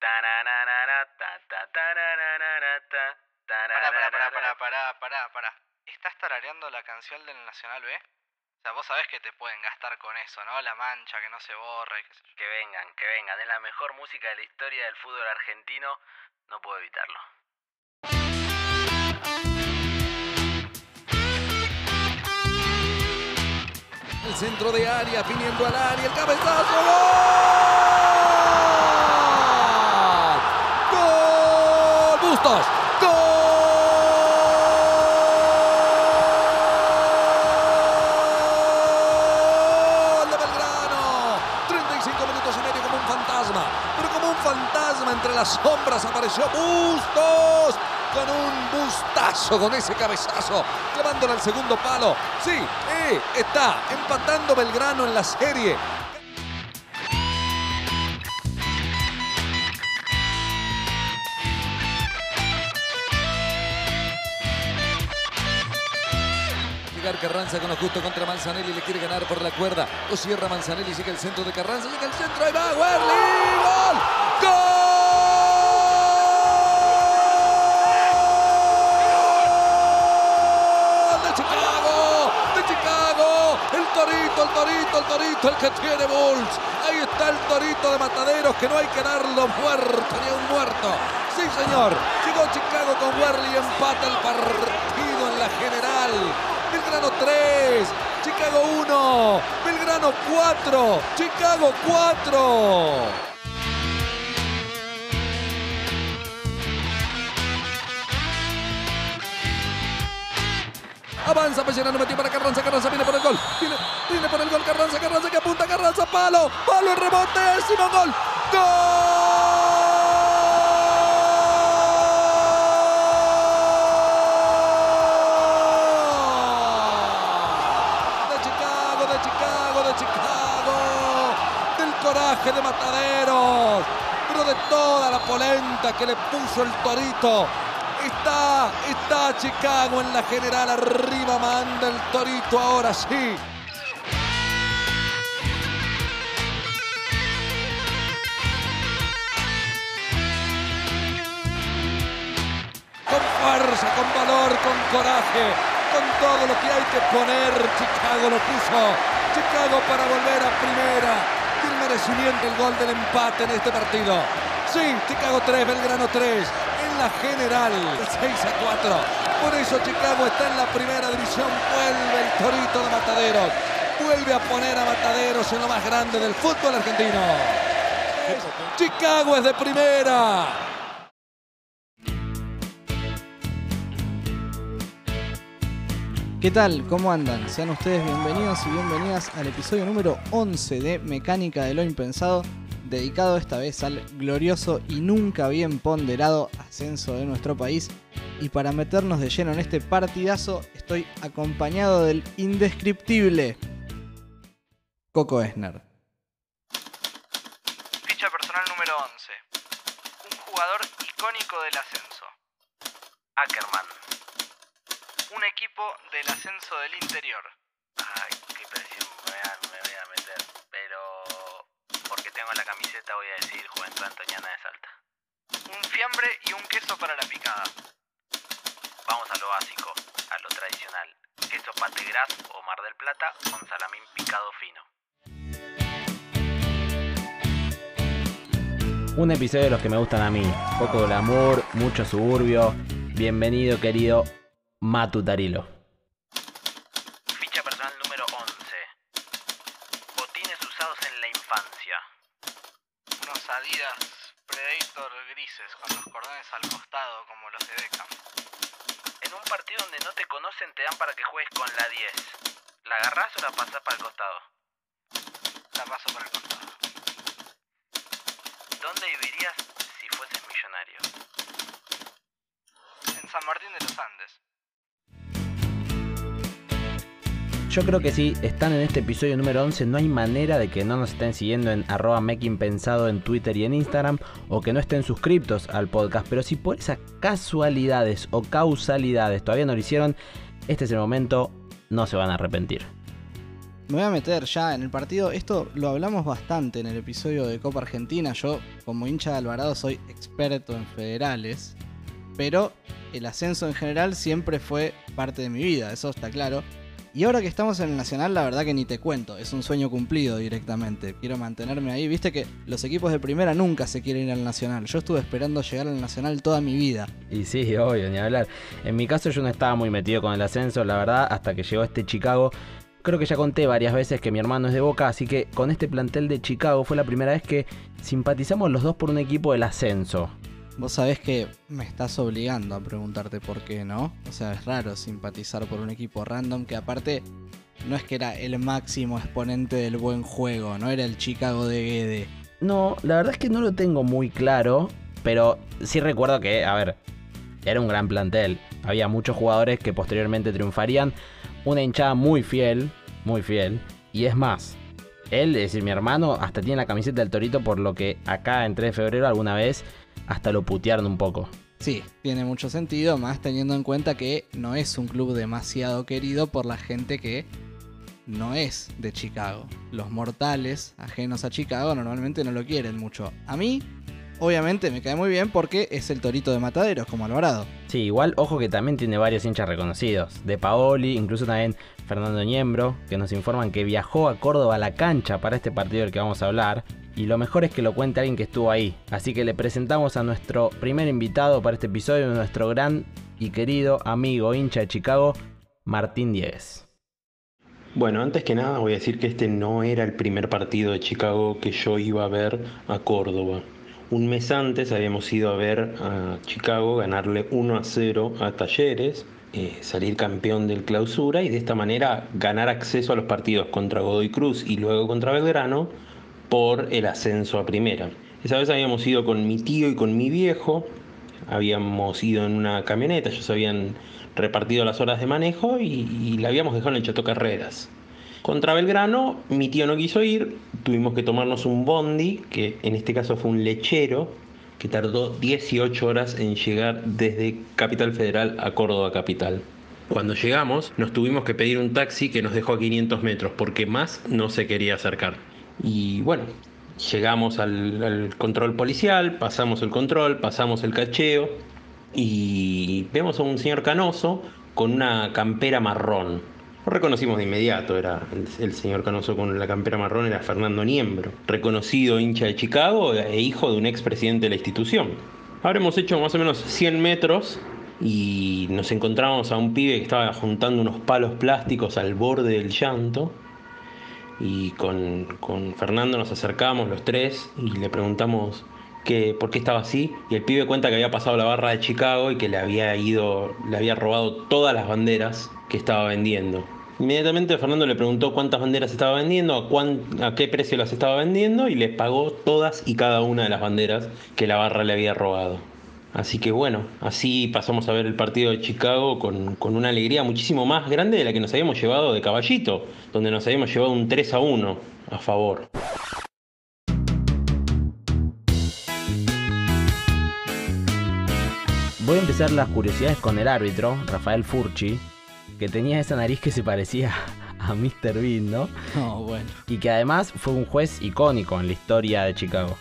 Pará, pará, pará, pará, pará, pará, pará. ¿Estás tarareando la canción del Nacional B? O sea, vos sabés que te pueden gastar con eso, ¿no? La mancha que no se borra y qué sé yo. Que vengan, que vengan. Es la mejor música de la historia del fútbol argentino. No puedo evitarlo. El centro de área, viniendo al área, el cabezazo. ¡Gol! ¡Gol! ¡Bustos! ¡Gol de Belgrano! 35 minutos y medio como un fantasma. Pero como un fantasma entre las sombras apareció Bustos con un bustazo, con ese cabezazo, clavándole al segundo palo. Sí, eh, está empatando Belgrano en la serie. Carranza con lo justo contra Manzanelli, le quiere ganar por la cuerda. Lo cierra Manzanelli, llega el centro de Carranza, llega el centro, ahí va, Werly, ¡Gol! ¡Gol! Torito, el torito, el torito, el que tiene Bulls. Ahí está el torito de Mataderos, que no hay que darlo muerto ni un muerto. Sí, señor. Llegó Chicago con Werly y empata el partido en la general. Belgrano 3, Chicago 1, Belgrano 4, Chicago 4. Avanza Pellerano, metió para Carranza, Carranza viene por el gol. Viene, viene por el gol Carranza, Carranza que apunta Carranza, palo, palo, el rebote, décimo gol. ¡Gol! De Chicago, de Chicago, de Chicago. De Mataderos. Pero de toda la polenta que le puso el torito. Está, está Chicago en la general. Arriba manda el torito ahora sí. Con fuerza, con valor, con coraje, con todo lo que hay que poner. Chicago lo puso. Chicago para volver a primera. Merecimiento, el gol del empate en este partido. Sí, Chicago 3, Belgrano 3 en la general, 6 a 4. Por eso Chicago está en la primera división, vuelve el torito de Mataderos, vuelve a poner a Mataderos en lo más grande del fútbol argentino. Chicago es de primera. ¿Qué tal? ¿Cómo andan? Sean ustedes bienvenidos y bienvenidas al episodio número 11 de Mecánica de lo Impensado, dedicado esta vez al glorioso y nunca bien ponderado ascenso de nuestro país. Y para meternos de lleno en este partidazo, estoy acompañado del indescriptible Coco Esner. Ficha personal número 11. Un jugador icónico del ascenso. Ackerman. Un equipo del ascenso del interior. Ay, qué presión me voy a, me voy a meter. Pero porque tengo la camiseta voy a decir Juventud Antoniana de Salta. Un fiambre y un queso para la picada. Vamos a lo básico, a lo tradicional. Queso pategras o Mar del Plata con salamín picado fino. Un episodio de los que me gustan a mí. Poco glamour, mucho suburbio. Bienvenido, querido Matu Tarilo. Ficha personal número 11. Botines usados en la infancia. Unos Adidas Predator grises con los cordones al costado como los de Beckham. En un partido donde no te conocen te dan para que juegues con la 10. ¿La agarrás o la pasás para el costado? La paso por el costado. ¿Dónde vivirías si fueses millonario? En San Martín de los Andes. Yo creo que si están en este episodio número 11, no hay manera de que no nos estén siguiendo en arroba makingpensado en Twitter y en Instagram o que no estén suscriptos al podcast. Pero si por esas casualidades o causalidades todavía no lo hicieron, este es el momento, no se van a arrepentir. Me voy a meter ya en el partido. Esto lo hablamos bastante en el episodio de Copa Argentina. Yo, como hincha de Alvarado, soy experto en federales. Pero el ascenso en general siempre fue parte de mi vida, eso está claro. Y ahora que estamos en el Nacional, la verdad que ni te cuento, es un sueño cumplido directamente. Quiero mantenerme ahí. Viste que los equipos de primera nunca se quieren ir al Nacional. Yo estuve esperando llegar al Nacional toda mi vida. Y sí, obvio, ni hablar. En mi caso yo no estaba muy metido con el ascenso, la verdad, hasta que llegó este Chicago. Creo que ya conté varias veces que mi hermano es de Boca, así que con este plantel de Chicago fue la primera vez que simpatizamos los dos por un equipo del ascenso. Vos sabés que me estás obligando a preguntarte por qué, ¿no? O sea, es raro simpatizar por un equipo random que aparte no es que era el máximo exponente del buen juego, no era el Chicago de Guede. No, la verdad es que no lo tengo muy claro, pero sí recuerdo que, a ver, era un gran plantel. Había muchos jugadores que posteriormente triunfarían. Una hinchada muy fiel, muy fiel. Y es más, él, es decir, mi hermano, hasta tiene la camiseta del Torito, por lo que acá en 3 de febrero alguna vez hasta lo putearon un poco. Sí, tiene mucho sentido, más teniendo en cuenta que no es un club demasiado querido por la gente que no es de Chicago. Los mortales ajenos a Chicago normalmente no lo quieren mucho. A mí, obviamente, me cae muy bien porque es el torito de mataderos, como Alvarado. Sí, igual, ojo que también tiene varios hinchas reconocidos. De Paoli, incluso también Fernando Niembro, que nos informan que viajó a Córdoba a la cancha para este partido del que vamos a hablar. Y lo mejor es que lo cuente alguien que estuvo ahí. Así que le presentamos a nuestro primer invitado para este episodio, nuestro gran y querido amigo hincha de Chicago, Martín Diegues. Bueno, antes que nada voy a decir que este no era el primer partido de Chicago que yo iba a ver a Córdoba. Un mes antes habíamos ido a ver a Chicago ganarle 1 a 0 a Talleres, eh, salir campeón del clausura y de esta manera ganar acceso a los partidos contra Godoy Cruz y luego contra Belgrano por el ascenso a primera. Esa vez habíamos ido con mi tío y con mi viejo, habíamos ido en una camioneta, ellos habían repartido las horas de manejo y, la habíamos dejado en el Chato Carreras. Contra Belgrano, mi tío no quiso ir, tuvimos que tomarnos un bondi, que en este caso fue un lechero, que tardó 18 horas en llegar desde Capital Federal a Córdoba Capital. Cuando llegamos, nos tuvimos que pedir un taxi que nos dejó a 500 metros, porque más no se quería acercar. Y bueno, llegamos al, control policial, pasamos el control, pasamos el cacheo y vemos a un señor canoso con una campera marrón. Lo reconocimos de inmediato, era el, el señor canoso con la campera marrón, era Fernando Niembro, reconocido hincha de Chicago e hijo de un expresidente de la institución. Habremos hecho más o menos 100 metros y nos encontramos a un pibe que estaba juntando unos palos plásticos al borde del llanto y con, con, Fernando nos acercamos los tres y le preguntamos que, por qué estaba así y el pibe cuenta que había pasado la barra de Chicago y que le había ido, le había robado todas las banderas que estaba vendiendo. Inmediatamente Fernando le preguntó cuántas banderas estaba vendiendo, a, cuán, a qué precio las estaba vendiendo y le pagó todas y cada una de las banderas que la barra le había robado. Así que bueno, así pasamos a ver el partido de Chicago con, con, una alegría muchísimo más grande de la que nos habíamos llevado de caballito, donde nos habíamos llevado un 3 a 1 a favor. Voy a empezar las curiosidades con el árbitro, Rafael Furchi, que tenía esa nariz que se parecía a Mr. Bean, ¿no? No, bueno. Y que además fue un juez icónico en la historia de Chicago.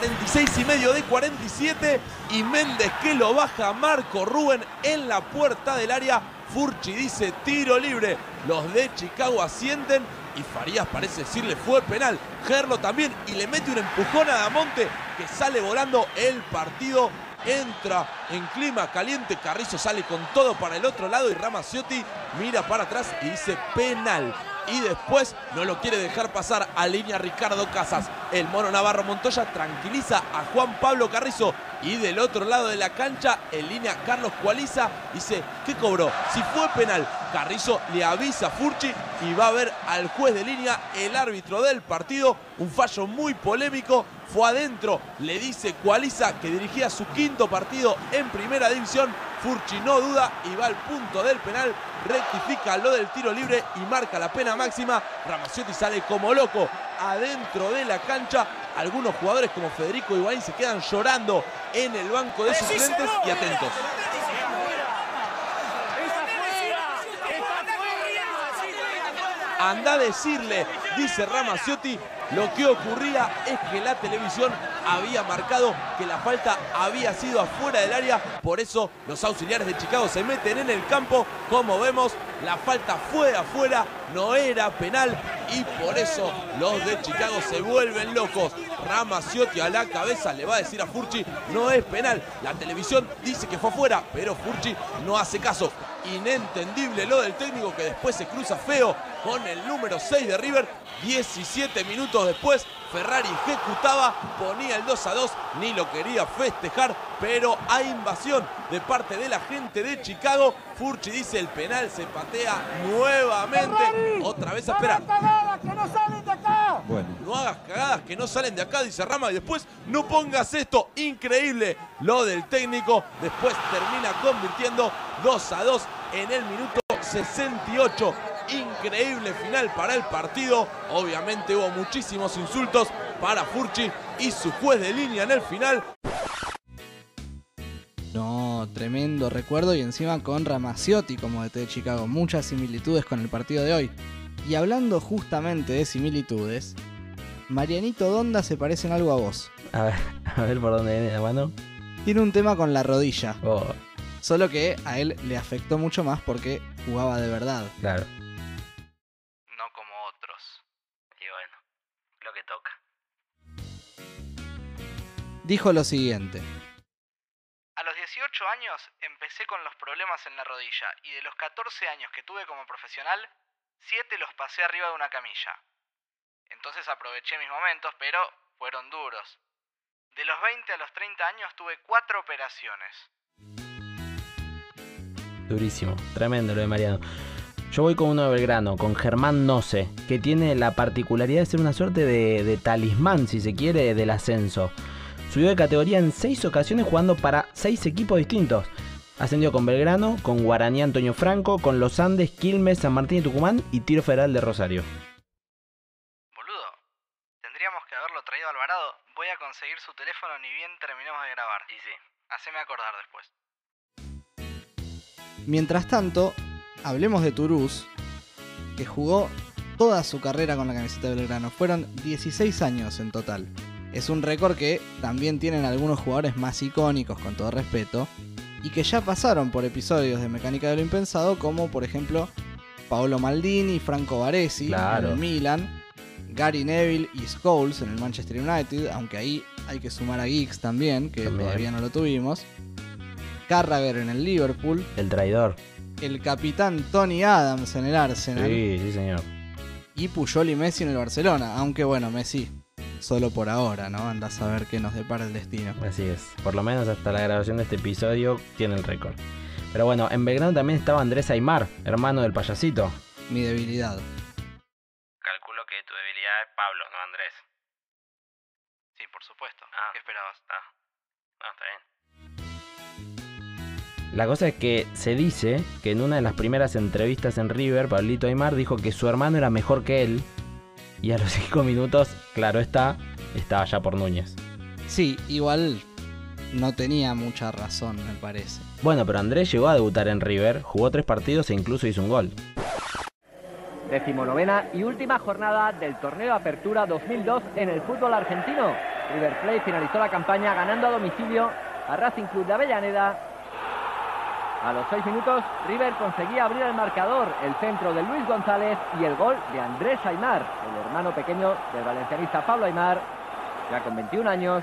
46 y medio de 47 y Méndez que lo baja Marco Rubén en la puerta del área. Furchi dice tiro libre. Los de Chicago asienten y Farías parece decirle fue penal. Gerlo también y le mete un empujón a Damonte que sale volando el partido. Entra en clima caliente. Carrizo sale con todo para el otro lado y Ramaciotti mira para atrás y dice penal y después no lo quiere dejar pasar a línea Ricardo Casas. El mono Navarro Montoya tranquiliza a Juan Pablo Carrizo y del otro lado de la cancha en línea Carlos Cualiza dice ¿qué cobró? Si fue penal, Carrizo le avisa a Furchi y va a ver al juez de línea, el árbitro del partido, un fallo muy polémico. Fue adentro, le dice Cualiza que dirigía su quinto partido en primera división. Furchi no duda y va al punto del penal, rectifica lo del tiro libre y marca la pena máxima. Ramaciotti sale como loco adentro de la cancha. Algunos jugadores como Federico Ibaín se quedan llorando en el banco de suplentes y atentos. Anda a decirle, dice Ramaciotti, lo que ocurría es que la televisión había marcado que la falta había sido afuera del área, por eso los auxiliares de Chicago se meten en el campo, como vemos, la falta fue afuera, no era penal y por eso los de Chicago se vuelven locos. Ramaciotti a la cabeza le va a decir a Furchi, no es penal, la televisión dice que fue afuera, pero Furchi no hace caso. Inentendible lo del técnico que después se cruza feo con el número 6 de River. 17 minutos después, Ferrari ejecutaba, ponía el 2 a 2, ni lo quería festejar, pero hay invasión de parte de la gente de Chicago. Furchi dice el penal se patea nuevamente. Otra vez a esperar. Bueno, No hagas cagadas que no salen de acá, dice Rama, y después no pongas esto. Increíble lo del técnico. Después termina convirtiendo 2 a 2 en el minuto 68. Increíble final para el partido. Obviamente hubo muchísimos insultos para Furchi y su juez de línea en el final. No, tremendo recuerdo y encima con Ramaciotti como DT de Chicago. Muchas similitudes con el partido de hoy. Y hablando justamente de similitudes, Marianito Donda se parecen algo a vos. A ver, a ver por dónde viene la mano. Tiene un tema con la rodilla, Oh, solo que a él le afectó mucho más porque jugaba de verdad. claro. Dijo lo siguiente. A los 18 años empecé con los problemas en la rodilla y de los 14 años que tuve como profesional, 7 los pasé arriba de una camilla. Entonces aproveché mis momentos, pero fueron duros. De los 20 a los 30 años tuve 4 operaciones. Durísimo, tremendo lo de Mariano. Yo voy con uno de Belgrano, con Germán Noce, que tiene la particularidad de ser una suerte de, de talismán, si se quiere, del ascenso. Subió de categoría en seis ocasiones jugando para seis equipos distintos. Ascendió con Belgrano, con Guaraní Antonio Franco, con Los Andes, Quilmes, San Martín y Tucumán y Tiro Federal de Rosario. Boludo, tendríamos que haberlo traído a Alvarado. Voy a conseguir su teléfono ni bien terminemos de grabar. Y sí, haceme acordar después. Mientras tanto, hablemos de Turús, que jugó toda su carrera con la camiseta de Belgrano. Fueron 16 años en total. Es un récord que también tienen algunos jugadores más icónicos, con todo respeto, y que ya pasaron por episodios de Mecánica de lo Impensado, como por ejemplo Paolo Maldini, Franco Baresi Claro. en el Milan, Gary Neville y Scholes en el Manchester United, aunque ahí hay que sumar a Giggs también, que También. todavía no lo tuvimos. Carragher en el Liverpool, El traidor. el capitán Tony Adams en el Arsenal Sí, sí, señor. y Puyol y Messi en el Barcelona. Aunque bueno, Messi solo por ahora, ¿no? Andás a ver qué nos depara el destino. Así es. Por lo menos hasta la grabación de este episodio tiene el récord. Pero bueno, en Belgrano también estaba Andrés Aymar, hermano del payasito. Mi debilidad. Calculo que tu debilidad es Pablo, no Andrés. Sí, por supuesto. Ah. ¿Qué esperabas? Ah, no, está bien. La cosa es que se dice que en una de las primeras entrevistas en River, Pablito Aymar dijo que su hermano era mejor que él. Y a los 5 minutos, claro está, estaba ya por Núñez. Sí, igual no tenía mucha razón, me parece. Bueno, pero Andrés llegó a debutar en River, jugó tres partidos e incluso hizo un gol. Decimonovena y última jornada del torneo Apertura 2002 en el fútbol argentino. River Plate finalizó la campaña ganando a domicilio a Racing Club de Avellaneda. A los seis minutos, River conseguía abrir el marcador, el centro de Luis González y el gol de Andrés Aymar, el hermano pequeño del valencianista Pablo Aymar, ya con 21 años,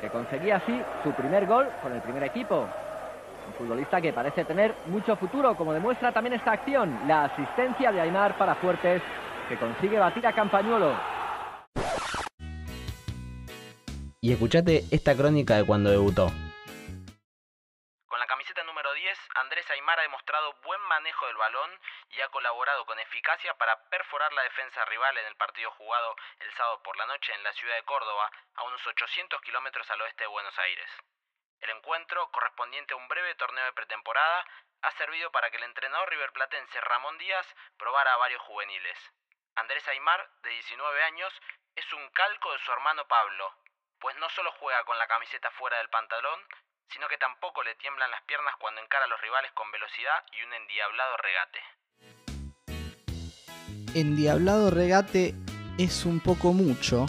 que conseguía así su primer gol con el primer equipo. Un futbolista que parece tener mucho futuro, como demuestra también esta acción, la asistencia de Aymar para Fuertes, que consigue batir a Campañuelo. Y escuchate esta crónica de cuando debutó. Andrés Aymar ha demostrado buen manejo del balón y ha colaborado con eficacia para perforar la defensa rival en el partido jugado el sábado por la noche en la ciudad de Córdoba, a unos 800 kilómetros al oeste de Buenos Aires. El encuentro, correspondiente a un breve torneo de pretemporada, ha servido para que el entrenador riverplatense Ramón Díaz probara a varios juveniles. Andrés Aymar, de 19 años, es un calco de su hermano Pablo, pues no solo juega con la camiseta fuera del pantalón, sino que tampoco le tiemblan las piernas cuando encara a los rivales con velocidad y un endiablado regate. endiablado regate es un poco mucho.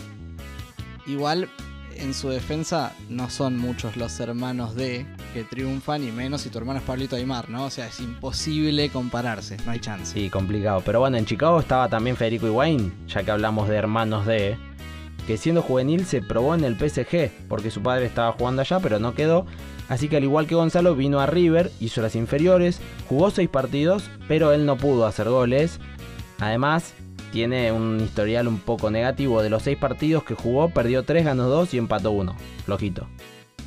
Igual en su defensa no son muchos los hermanos de que triunfan y menos si tu hermano es Pablito Aymar, ¿no? O sea, es imposible compararse, no hay chance. Sí, complicado. Pero bueno, en Chicago estaba también Federico Higuaín, ya que hablamos de hermanos de que siendo juvenil se probó en el PSG, porque su padre estaba jugando allá, pero no quedó. Así que al igual que Gonzalo, vino a River, hizo las inferiores, jugó seis partidos, pero él no pudo hacer goles. Además, tiene un historial un poco negativo. De los seis partidos que jugó, perdió tres, ganó dos y empató uno. Flojito.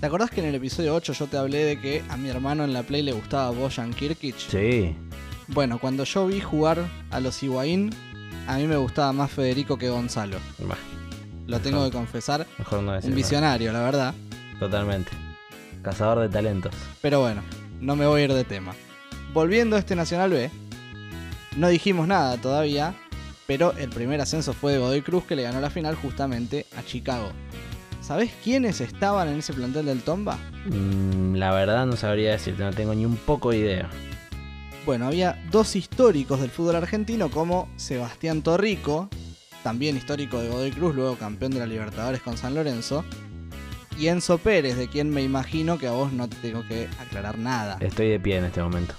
¿Te acordás que en el episodio 8 yo te hablé de que a mi hermano en la Play le gustaba Bojan Kirkic? Sí. Bueno, cuando yo vi jugar a los Higuaín, a mí me gustaba más Federico que Gonzalo. Bah, Lo tengo que confesar. mejor no decirlo. Un visionario, la verdad. Totalmente. Cazador de talentos. Pero bueno, no me voy a ir de tema. Volviendo a este Nacional B, no dijimos nada todavía, pero el primer ascenso fue de Godoy Cruz que le ganó la final justamente a Chicago. ¿Sabés quiénes estaban en ese plantel del Tomba? Mm, la verdad no sabría decirte, no tengo ni un poco de idea. Bueno, había dos históricos del fútbol argentino como Sebastián Torrico, también histórico de Godoy Cruz, luego campeón de la Libertadores con San Lorenzo, y Enzo Pérez, de quien me imagino que a vos no te tengo que aclarar nada. Estoy de pie en este momento.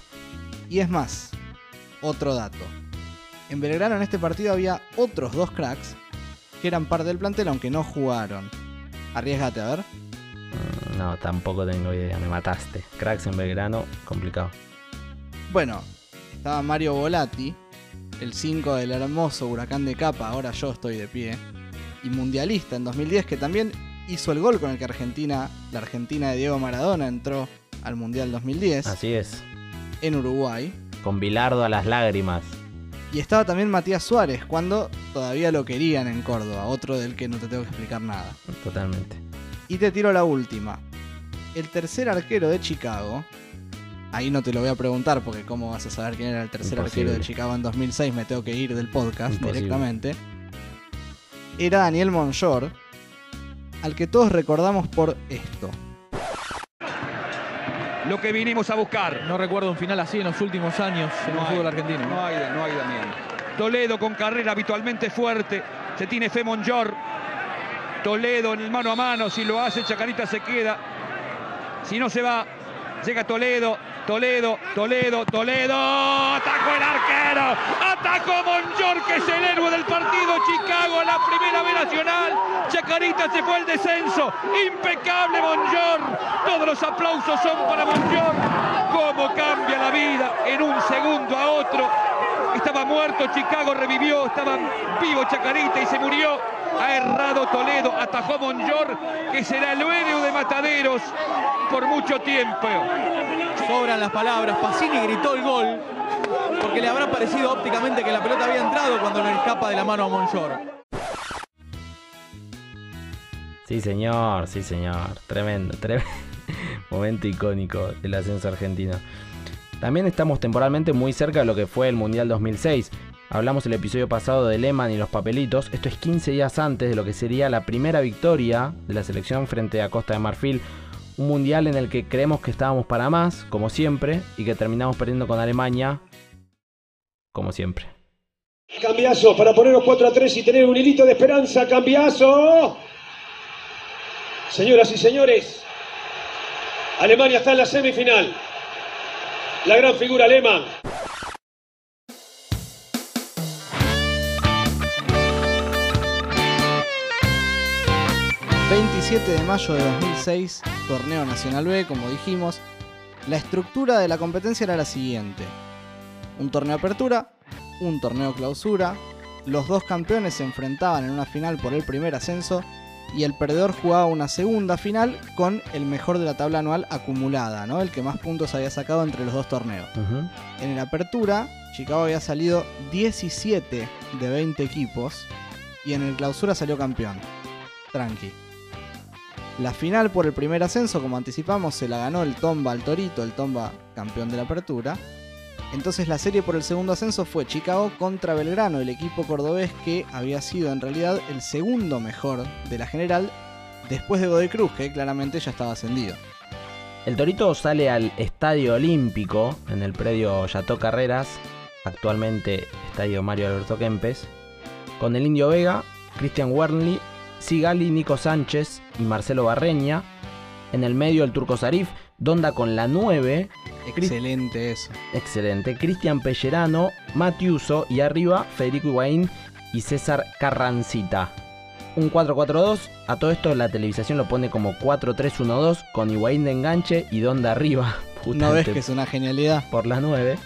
Y es más, otro dato. En Belgrano en este partido había otros dos cracks que eran parte del plantel aunque no jugaron. Arriesgate a ver. Mm, No, tampoco tengo idea, me mataste. Cracks en Belgrano, complicado. Bueno, estaba Mario Volati, el 5 del hermoso Huracán de Capa, ahora yo estoy de pie, y mundialista en 2010 que también hizo el gol con el que Argentina, la Argentina de Diego Maradona entró al Mundial 2010 Así es. en Uruguay. Con Bilardo a las lágrimas. Y estaba también Matías Suárez cuando todavía lo querían en Córdoba, otro del que no te tengo que explicar nada. Totalmente. Y te tiro la última. El tercer arquero de Chicago, ahí no te lo voy a preguntar porque cómo vas a saber quién era el tercer Imposible. arquero de Chicago en 2006, me tengo que ir del podcast Imposible. directamente. Era Daniel Monjor, al que todos recordamos por esto. Lo que vinimos a buscar. No recuerdo un final así en los últimos años en el hay, fútbol argentino. No hay, no hay, Daniel. Toledo con carrera habitualmente fuerte. Se tiene fe Monjor. Toledo en el mano a mano. Si lo hace, Chacarita se queda. Si no se va, llega Toledo. Toledo, Toledo, Toledo. Atacó el arquero. Atacó Monjor, que es el héroe del partido. Chicago, la primera B nacional. Chacarita se fue al descenso. Impecable Monjor. Todos los aplausos son para Monjor. Cómo cambia la vida en un segundo a otro. Estaba muerto, Chicago revivió, estaba vivo Chacarita y se murió. Ha errado Toledo, atajó Monjor, que será el héroe de Mataderos por mucho tiempo. Sobran las palabras. Pacini gritó el gol porque le habrá parecido ópticamente que la pelota había entrado cuando le escapa de la mano a Monchor. Sí, señor, sí, señor. Tremendo, tremendo. Momento icónico del ascenso argentino. También estamos temporalmente muy cerca de lo que fue el Mundial 2006. Hablamos el episodio pasado de Lehmann y los papelitos. Esto es 15 días antes de lo que sería la primera victoria de la selección frente a Costa de Marfil. Un mundial en el que creemos que estábamos para más, como siempre, y que terminamos perdiendo con Alemania, como siempre. Cambiazo para ponernos 4 a 3 y tener un hilito de esperanza. Cambiazo. Señoras y señores, Alemania está en la semifinal. La gran figura alemán. 27 de mayo de 2006, Torneo Nacional B, como dijimos. La estructura de la competencia era la siguiente. Un torneo apertura, un torneo clausura, los dos campeones se enfrentaban en una final por el primer ascenso y el perdedor jugaba una segunda final con el mejor de la tabla anual acumulada, ¿no? el que más puntos había sacado entre los dos torneos. En el apertura, Chicago había salido 17 de 20 equipos y en el clausura salió campeón. Tranqui. La final por el primer ascenso, como anticipamos, se la ganó el Tomba al Torito, el Tomba campeón de la apertura. Entonces la serie por el segundo ascenso fue Chicago contra Belgrano, el equipo cordobés que había sido en realidad el segundo mejor de la general después de Godoy Cruz, que claramente ya estaba ascendido. El Torito sale al Estadio Olímpico en el predio Yato Carreras. Actualmente estadio Mario Alberto Kempes, con el Indio Vega, Christian Wernley, Sigali, Nico Sánchez y Marcelo Barreña. En el medio el turco Sarif, Donda con la 9, Excelente eso. excelente, Cristian Pellerano, Matiuso y arriba Federico Higuaín y César Carrancita. Un 4-4-2, a todo esto la televisación lo pone como 4-3-1-2 con Higuaín de enganche y Donda arriba. ¿No ves justamente que es una genialidad? por las 9.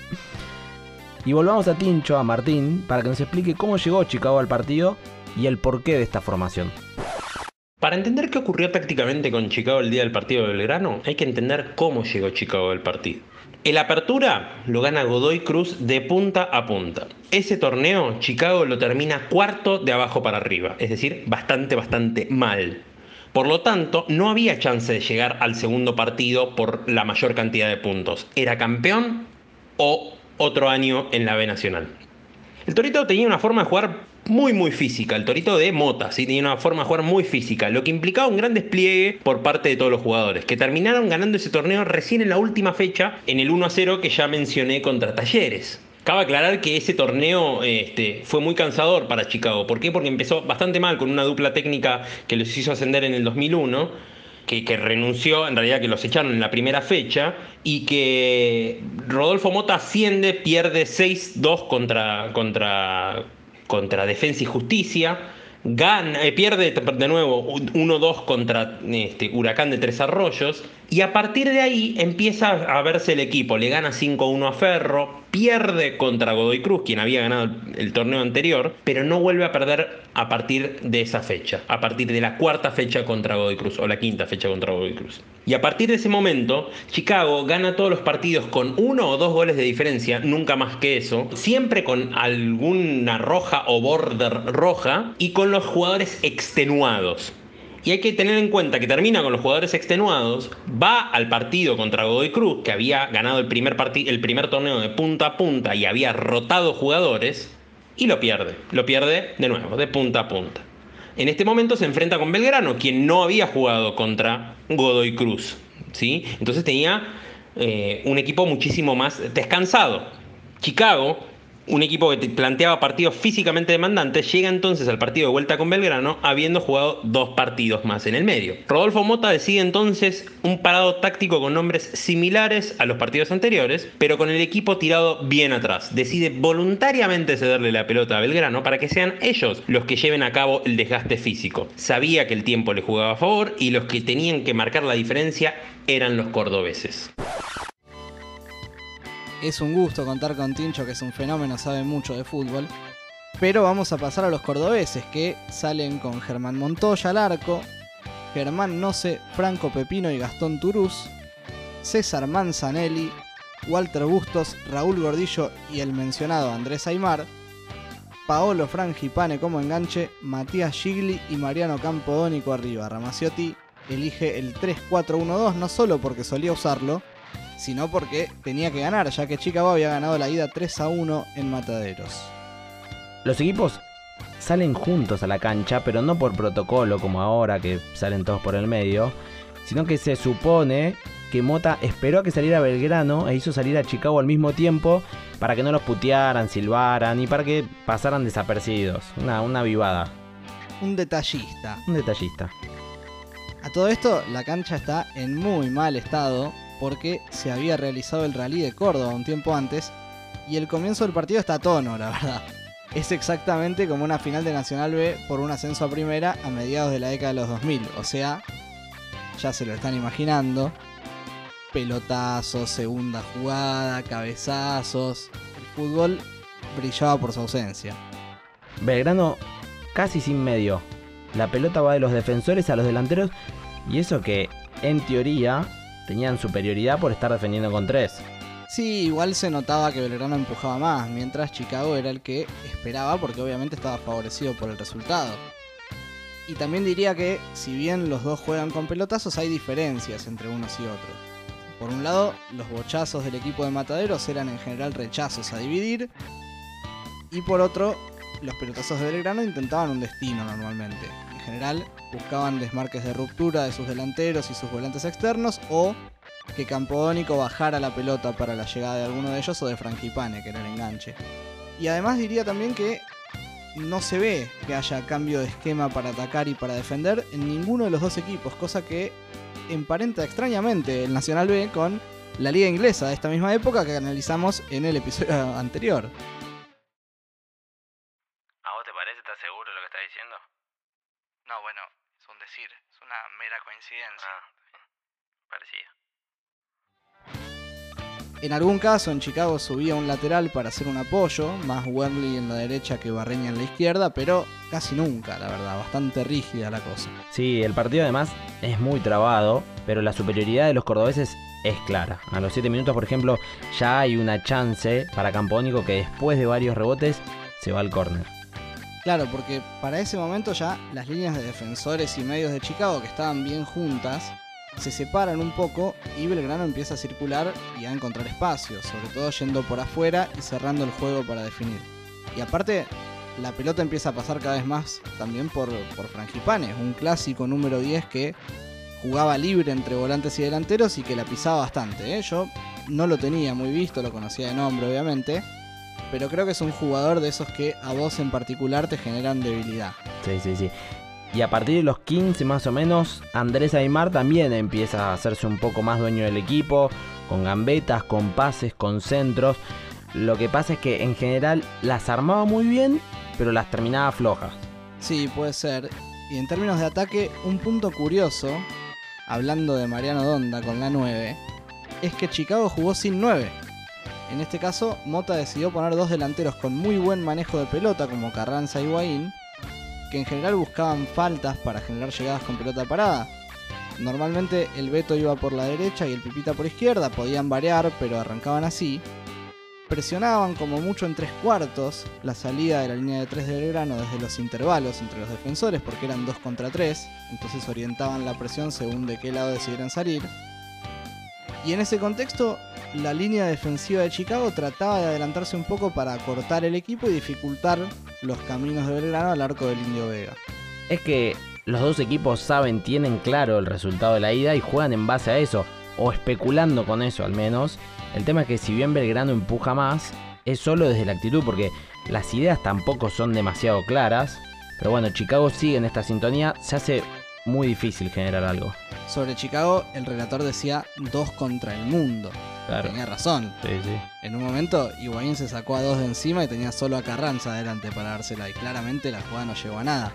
Y volvamos a Tincho, a Martín, para que nos explique cómo llegó Chicago al partido y el porqué de esta formación. Para entender qué ocurrió tácticamente con Chicago el día del partido de Belgrano, hay que entender cómo llegó Chicago al partido. El apertura lo gana Godoy Cruz de punta a punta. Ese torneo Chicago lo termina cuarto de abajo para arriba, es decir, bastante, bastante mal. Por lo tanto, no había chance de llegar al segundo partido por la mayor cantidad de puntos. Era campeón o otro año en la B Nacional. El Torito tenía una forma de jugar muy muy física, el Torito de Mota, ¿sí? tenía una forma de jugar muy física, lo que implicaba un gran despliegue por parte de todos los jugadores, que terminaron ganando ese torneo recién en la última fecha, en el 1 a 0 que ya mencioné contra Talleres. Cabe aclarar que ese torneo este, fue muy cansador para Chicago. ¿Por qué? Porque empezó bastante mal con una dupla técnica que los hizo ascender en el 2001 que, renunció, en realidad que los echaron en la primera fecha, y que Rodolfo Mota asciende, pierde 6-2 contra, contra, contra Defensa y Justicia, gana, eh, pierde de nuevo 1-2 contra este, Huracán de Tres Arroyos, y a partir de ahí empieza a verse el equipo, le gana 5-1 a Ferro, pierde contra Godoy Cruz, quien había ganado el, torneo anterior, pero no vuelve a perder a partir de esa fecha, a partir de la cuarta fecha contra Godoy Cruz, o la quinta fecha contra Godoy Cruz. Y a partir de ese momento, Chicago gana todos los partidos con uno o dos goles de diferencia, nunca más que eso, siempre con alguna roja o border roja, y con los jugadores extenuados. Y hay que tener en cuenta que termina con los jugadores extenuados, va al partido contra Godoy Cruz, que había ganado el primer, el primer torneo de punta a punta y había rotado jugadores, y lo pierde. Lo pierde de nuevo, de punta a punta. En este momento se enfrenta con Belgrano, quien no había jugado contra Godoy Cruz. ¿sí? Entonces tenía eh, un equipo muchísimo más descansado. Chicago un equipo que planteaba partidos físicamente demandantes, llega entonces al partido de vuelta con Belgrano habiendo jugado dos partidos más en el medio. Rodolfo Mota decide entonces un parado táctico con nombres similares a los partidos anteriores, pero con el equipo tirado bien atrás. Decide voluntariamente cederle la pelota a Belgrano para que sean ellos los que lleven a cabo el desgaste físico. Sabía que el tiempo le jugaba a favor y los que tenían que marcar la diferencia eran los cordobeses. Es un gusto contar con Tincho, que es un fenómeno, sabe mucho de fútbol. Pero vamos a pasar a los cordobeses, que salen con Germán Montoya al arco, Germán Noce, Franco Pepino y Gastón Turús, César Manzanelli, Walter Bustos, Raúl Gordillo y el mencionado Andrés Aymar, Paolo Frangipane como enganche, Matías Gigli y Mariano Campodónico arriba. Ramaciotti elige el 3-4-1-2 no solo porque solía usarlo, sino porque tenía que ganar, ya que Chicago había ganado la ida 3 a 1 en Mataderos. Los equipos salen juntos a la cancha, pero no por protocolo como ahora que salen todos por el medio, sino que se supone que Mota esperó a que saliera Belgrano e hizo salir a Chicago al mismo tiempo para que no los putearan, silbaran y para que pasaran desapercibidos. Una, una vivada. Un detallista. Un detallista. A todo esto, la cancha está en muy mal estado porque se había realizado el rally de Córdoba un tiempo antes y el comienzo del partido está a tono, la verdad. Es exactamente como una final de Nacional B por un ascenso a primera a mediados de la década de los 2000, o sea, ya se lo están imaginando. Pelotazos, segunda jugada, cabezazos. El fútbol brillaba por su ausencia. Belgrano casi sin medio. La pelota va de los defensores a los delanteros y eso que, en teoría, tenían superioridad por estar defendiendo con tres. Sí, igual se notaba que Belgrano empujaba más, mientras Chicago era el que esperaba porque obviamente estaba favorecido por el resultado. Y también diría que si bien los dos juegan con pelotazos hay diferencias entre unos y otros. Por un lado, los bochazos del equipo de Mataderos eran en general rechazos a dividir. Y por otro, los pelotazos de Belgrano intentaban un destino normalmente. En general, buscaban desmarques de ruptura de sus delanteros y sus volantes externos o que Campodónico bajara la pelota para la llegada de alguno de ellos o de Frangipane, que era el enganche. Y además diría también que no se ve que haya cambio de esquema para atacar y para defender en ninguno de los dos equipos, cosa que emparenta extrañamente el Nacional B con la liga inglesa de esta misma época que analizamos en el episodio anterior. En algún caso en Chicago subía un lateral para hacer un apoyo, más Wembley en la derecha que Barreña en la izquierda, pero casi nunca, la verdad, bastante rígida la cosa. Sí, el partido además es muy trabado, pero la superioridad de los cordobeses es clara. A los 7 minutos, por ejemplo, ya hay una chance para Campónico que después de varios rebotes se va al córner. Claro, porque para ese momento ya las líneas de defensores y medios de Chicago que estaban bien juntas se separan un poco y Belgrano empieza a circular y a encontrar espacio, sobre todo yendo por afuera y cerrando el juego para definir. Y aparte, la pelota empieza a pasar cada vez más también por, por Frangipane, un clásico número 10 que jugaba libre entre volantes y delanteros y que la pisaba bastante. ¿eh? Yo no lo tenía muy visto, lo conocía de nombre obviamente, pero creo que es un jugador de esos que a vos en particular te generan debilidad. Sí, sí, sí. Y a partir de los 15 más o menos, Andrés Aymar también empieza a hacerse un poco más dueño del equipo, con gambetas, con pases, con centros. Lo que pasa es que en general las armaba muy bien, pero las terminaba flojas. Sí, puede ser. Y en términos de ataque, un punto curioso, hablando de Mariano Donda con la 9, es que Chicago jugó sin 9. En este caso, Mota decidió poner dos delanteros con muy buen manejo de pelota, como Carranza y Guaín, que en general buscaban faltas para generar llegadas con pelota parada. Normalmente el Beto iba por la derecha y el Pipita por izquierda, podían variar, pero arrancaban así. Presionaban como mucho en tres cuartos la salida de la línea de tres de Belgrano desde los intervalos entre los defensores, porque eran dos contra tres, entonces orientaban la presión según de qué lado decidieran salir. Y en ese contexto, la línea defensiva de Chicago trataba de adelantarse un poco para cortar el equipo y dificultar los caminos de Belgrano al arco del Indio Vega. Es que los dos equipos saben, tienen claro el resultado de la ida y juegan en base a eso, o especulando con eso al menos. El tema es que si bien Belgrano empuja más, es solo desde la actitud, porque las ideas tampoco son demasiado claras. Pero bueno, Chicago sigue en esta sintonía, se hace muy difícil generar algo. Sobre Chicago, el relator decía dos contra el mundo. Claro. Tenía razón. Sí, sí. En un momento, Higuaín se sacó a dos de encima y tenía solo a Carranza adelante para dársela. Y claramente la jugada no llegó a nada.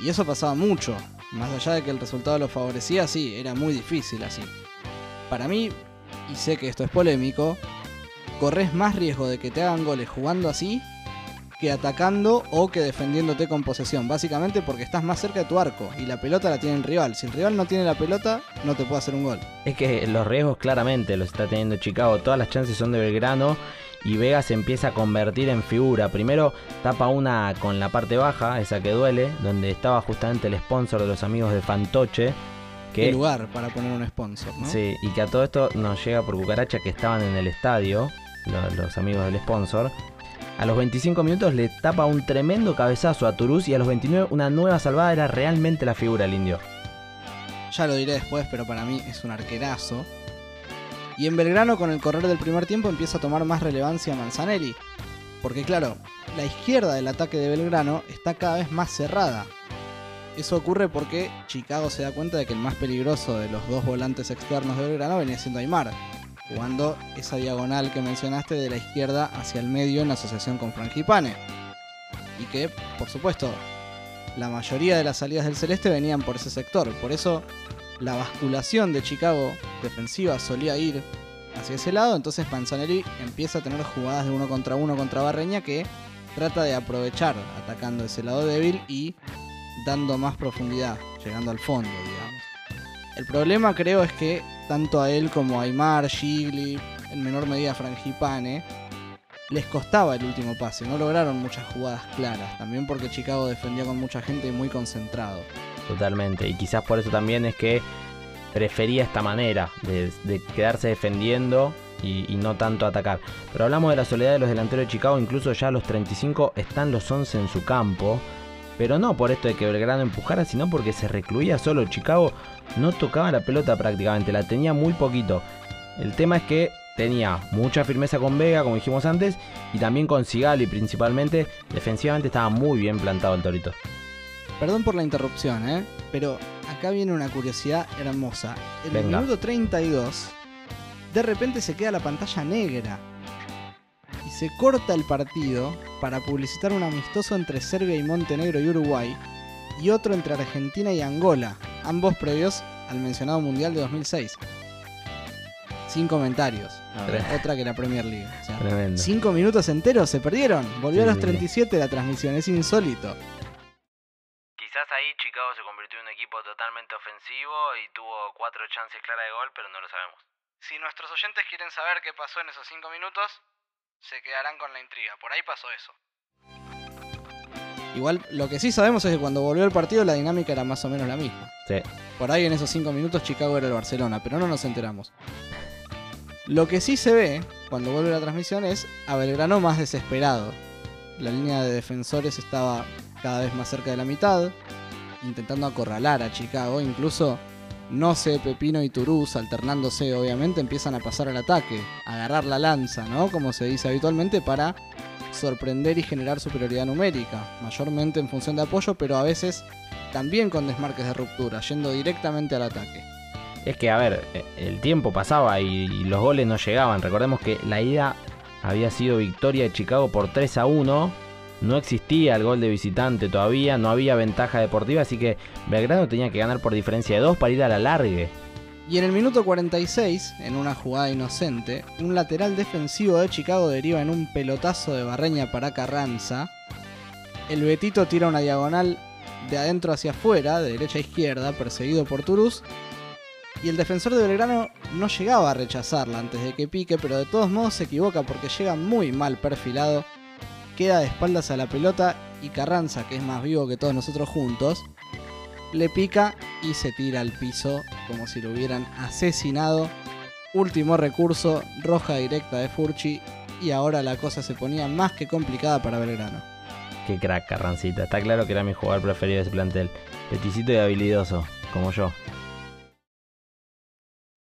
Y eso pasaba mucho. Más allá de que el resultado lo favorecía, sí, era muy difícil así. Para mí, y sé que esto es polémico, corres más riesgo de que te hagan goles jugando así que atacando o que defendiéndote con posesión. Básicamente porque estás más cerca de tu arco y la pelota la tiene el rival. Si el rival no tiene la pelota, no te puede hacer un gol. Es que los riesgos claramente los está teniendo Chicago. Todas las chances son de Belgrano y Vega se empieza a convertir en figura. Primero tapa una con la parte baja, esa que duele, donde estaba justamente el sponsor de los amigos de Fantoche. Qué Que, lugar para poner un sponsor, ¿no? sí, y que a todo esto nos llega por cucaracha que estaban en el estadio, lo- los, amigos del sponsor. A los 25 minutos le tapa un tremendo cabezazo a Turús y a los 29 una nueva salvada era realmente la figura del indio. Ya lo diré después, pero para mí es un arquerazo. Y en Belgrano, con el correr del primer tiempo, empieza a tomar más relevancia Manzanelli. Porque claro, la izquierda del ataque de Belgrano está cada vez más cerrada. Eso ocurre porque Chicago se da cuenta de que el más peligroso de los dos volantes externos de Belgrano venía siendo Aymar, jugando esa diagonal que mencionaste de la izquierda hacia el medio en asociación con Frangipane. Y que, por supuesto, la mayoría de las salidas del Celeste venían por ese sector. Por eso la basculación de Chicago defensiva solía ir hacia ese lado. Entonces Manzanelli empieza a tener jugadas de uno contra uno contra Barreña que trata de aprovechar atacando ese lado débil y dando más profundidad, llegando al fondo, digamos. El problema creo es que tanto a él como a Aymar, Gigli, en menor medida Frangipane, les costaba el último pase, no lograron muchas jugadas claras, también porque Chicago defendía con mucha gente y muy concentrado. Totalmente. Y quizás por eso también es que prefería esta manera de, de quedarse defendiendo y, y no tanto atacar. Pero hablamos de la soledad de los delanteros de Chicago, incluso ya a los 35 están los 11 en su campo. Pero no por esto de que Belgrano empujara, sino porque se recluía solo. Chicago no tocaba la pelota prácticamente, la tenía muy poquito. El tema es que tenía mucha firmeza con Vega, como dijimos antes, y también con Sigali principalmente. Defensivamente estaba muy bien plantado el Torito. Perdón por la interrupción, ¿eh? Pero acá viene una curiosidad hermosa. En el Venga. minuto 32, de repente se queda la pantalla negra. Y se corta el partido para publicitar un amistoso entre Serbia y Montenegro y Uruguay. Y otro entre Argentina y Angola. Ambos previos al mencionado Mundial de 2006. Sin comentarios. Tre- Otra que la Premier League. O sea, Tremendo. cinco minutos enteros se perdieron. Volvió Sí, a los sí, sí. 37 la transmisión. Es insólito. Quizás ahí Chicago se convirtió en un equipo totalmente ofensivo y tuvo cuatro chances claras de gol, pero no lo sabemos. Si nuestros oyentes quieren saber qué pasó en esos cinco minutos, se quedarán con la intriga. Por ahí pasó eso. Igual lo que sí sabemos es que cuando volvió el partido la dinámica era más o menos la misma. Sí. Por ahí en esos 5 minutos Chicago era el Barcelona, pero no nos enteramos. Lo que sí se ve cuando vuelve la transmisión es a Belgrano más desesperado. La línea de defensores estaba cada vez más cerca de la mitad, intentando acorralar a Chicago. Incluso no sé, Pepino y Turús, alternándose obviamente, empiezan a pasar al ataque, a agarrar la lanza, ¿no? Como se dice habitualmente, para sorprender y generar superioridad numérica, mayormente en función de apoyo, pero a veces también con desmarques de ruptura, yendo directamente al ataque. Es que, a ver, eh, el tiempo pasaba y, los goles no llegaban. Recordemos que la ida había sido victoria de Chicago por 3 a 1. No existía el gol de visitante todavía, no había ventaja deportiva, así que Belgrano tenía que ganar por diferencia de 2 para ir a la largue. Y en el minuto 46, en una jugada inocente, un lateral defensivo de Chicago deriva en un pelotazo de Barreña para Carranza. El Betito tira una diagonal de adentro hacia afuera, de derecha a izquierda, perseguido por Turús. Y el defensor de Belgrano no llegaba a rechazarla antes de que pique, pero de todos modos se equivoca porque llega muy mal perfilado, queda de espaldas a la pelota y Carranza, que es más vivo que todos nosotros juntos, le pica y se tira al piso como si lo hubieran asesinado. Último recurso, roja directa de Furchi y ahora la cosa se ponía más que complicada para Belgrano. Qué crack, Carrancita. Está claro que era mi jugador preferido de ese plantel. Peticito y habilidoso, como yo.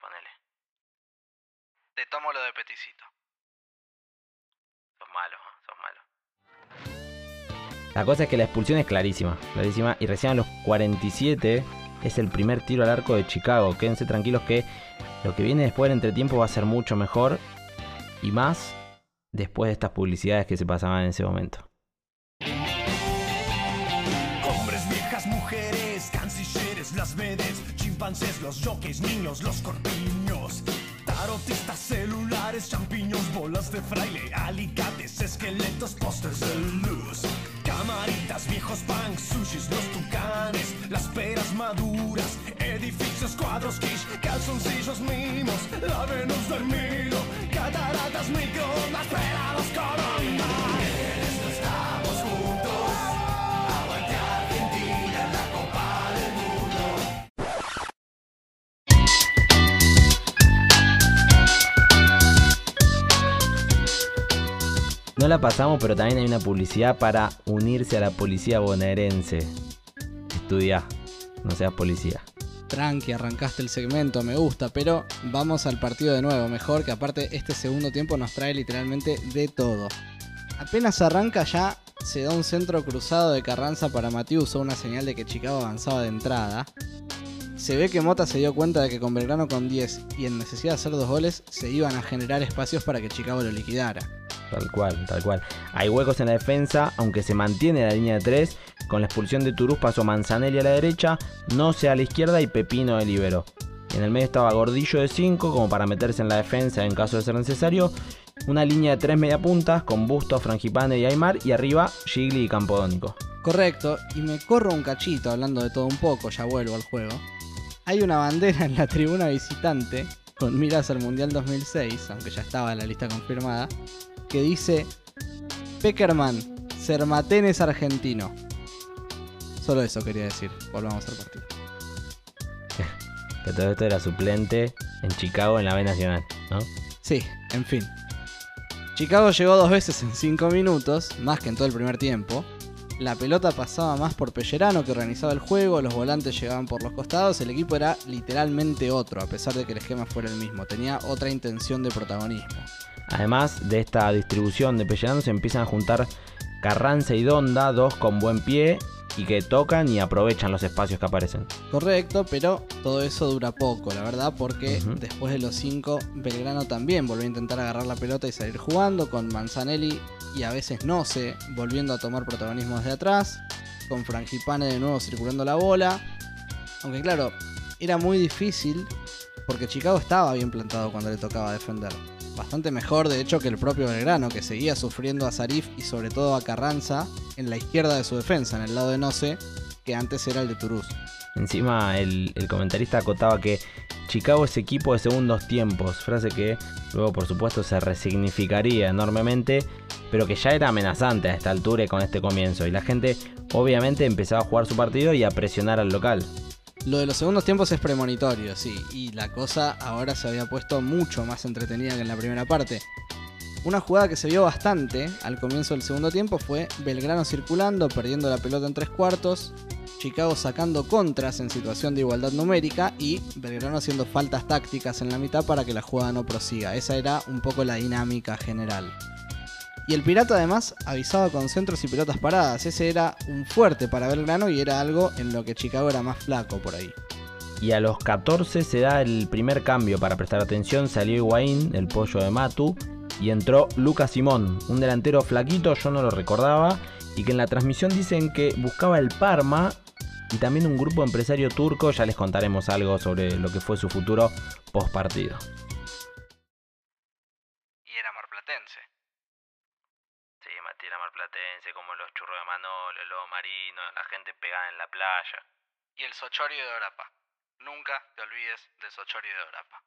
Ponele. Te tomo lo de Peticito. La cosa es que la expulsión es clarísima, clarísima. Y recién a los 47 es el primer tiro al arco de Chicago. Quédense tranquilos que lo que viene después del entretiempo va a ser mucho mejor. Y más después de estas publicidades que se pasaban en ese momento. Hombres, viejas, mujeres, cancilleres, las vedes, chimpancés, los jockeys, niños, los corpiños. Tarotistas, celulares, champiños, bolas de fraile, alicates, esqueletos, pósters de luz. Camaritas, viejos punks, sushis, los tucanes, las peras maduras, edificios, cuadros, quiche, calzoncillos, mimos, la Venus del Milo, cataratas, microondas, pelados, corona. No No la pasamos, pero también hay una publicidad para unirse a la policía bonaerense. Estudia, no seas policía. Tranqui, arrancaste el segmento, me gusta, pero vamos al partido de nuevo, mejor que aparte este segundo tiempo nos trae literalmente de todo. Apenas arranca ya se da un centro cruzado de Carranza para Matiu, usó una señal de que Chicago avanzaba de entrada. Se ve que Mota se dio cuenta de que con Belgrano con 10 y en necesidad de hacer dos goles se iban a generar espacios para que Chicago lo liquidara. Tal cual, tal cual. Hay huecos en la defensa, aunque se mantiene la línea de 3. Con la expulsión de Turús pasó Manzanelli a la derecha, Noce a la izquierda y Pepino de libero. En el medio estaba Gordillo de 5, como para meterse en la defensa en caso de ser necesario. Una línea de 3 mediapuntas con Busto, Frangipane y Aymar. Y arriba Gigli y Campodónico. Correcto, y me corro un cachito hablando de todo un poco, ya vuelvo al juego. Hay una bandera en la tribuna visitante, con miras al Mundial 2006, aunque ya estaba la lista confirmada, que dice Peckerman, Sermatén es argentino. Solo eso quería decir, volvamos al partido. Que todo esto era suplente en Chicago en la B Nacional, ¿no? Sí, en fin. Chicago llegó dos veces en 5 minutos, más que en todo el primer tiempo. la pelota pasaba más por Pellerano que organizaba el juego, los volantes llegaban por los costados, el equipo era literalmente otro, a pesar de que el esquema fuera el mismo, tenía otra intención de protagonismo. Además de esta distribución de Pellerano se empiezan a juntar Carranza y Donda, dos con buen pie y que tocan y aprovechan los espacios que aparecen. Correcto, pero todo eso dura poco, la verdad, porque después de los cinco, Belgrano también volvió a intentar agarrar la pelota y salir jugando, con Manzanelli y a veces no sé, volviendo a tomar protagonismo desde atrás, con Frangipane de nuevo circulando la bola. Aunque claro, era muy difícil porque Chicago estaba bien plantado cuando le tocaba defender. Bastante mejor, de hecho, que el propio Belgrano, que seguía sufriendo a Sarif y sobre todo a Carranza en la izquierda de su defensa, en el lado de Noce, que antes era el de Toulouse. Encima el, el comentarista acotaba que Chicago es equipo de segundos tiempos, frase que luego por supuesto se resignificaría enormemente, pero que ya era amenazante a esta altura y con este comienzo. Y la gente obviamente empezaba a jugar su partido y a presionar al local. Lo de los segundos tiempos es premonitorio, sí, y la cosa ahora se había puesto mucho más entretenida que en la primera parte. Una jugada que se vio bastante al comienzo del segundo tiempo fue Belgrano circulando, perdiendo la pelota en tres cuartos, Chicago sacando contras en situación de igualdad numérica y Belgrano haciendo faltas tácticas en la mitad para que la jugada no prosiga. Esa era un poco la dinámica general. Y el Pirata además avisaba con centros y pelotas paradas. Ese era un fuerte para Belgrano y era algo en lo que Chicago era más flaco por ahí. Y a los 14 se da el primer cambio para prestar atención. Salió Higuaín, el pollo de Matu, y entró Lucas Simón, un delantero flaquito, yo no lo recordaba, y que en la transmisión dicen que buscaba el Parma y también un grupo empresario turco. Ya les contaremos algo sobre lo que fue su futuro post partido. La gente pegada en la playa. Y el Sochorio de Orapa. Nunca te olvides del Sochorio de Orapa.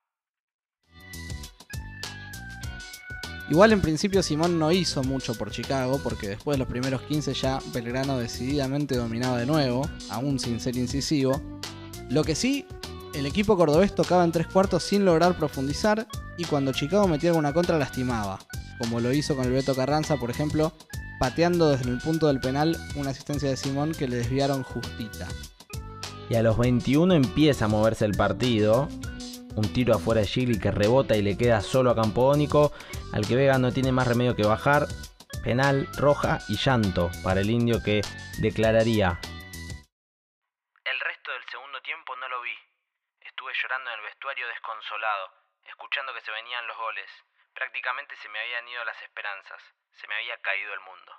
Igual en principio Simón no hizo mucho por Chicago porque después de los primeros 15 ya Belgrano decididamente dominaba de nuevo, aún sin ser incisivo. Lo que sí, el equipo cordobés tocaba en tres cuartos sin lograr profundizar y cuando Chicago metía alguna contra lastimaba, como lo hizo con el Beto Carranza por ejemplo, pateando desde el punto del penal una asistencia de Simón que le desviaron justita. Y a los 21 empieza a moverse el partido. Un tiro afuera de Gigli que rebota y le queda solo a Campodónico, al que Vega no tiene más remedio que bajar. Penal, roja y llanto para el indio que declararía. El resto del segundo tiempo no lo vi. Estuve llorando en el vestuario desconsolado, escuchando que se venían los goles. Prácticamente se me habían ido las esperanzas. Se me había caído el mundo.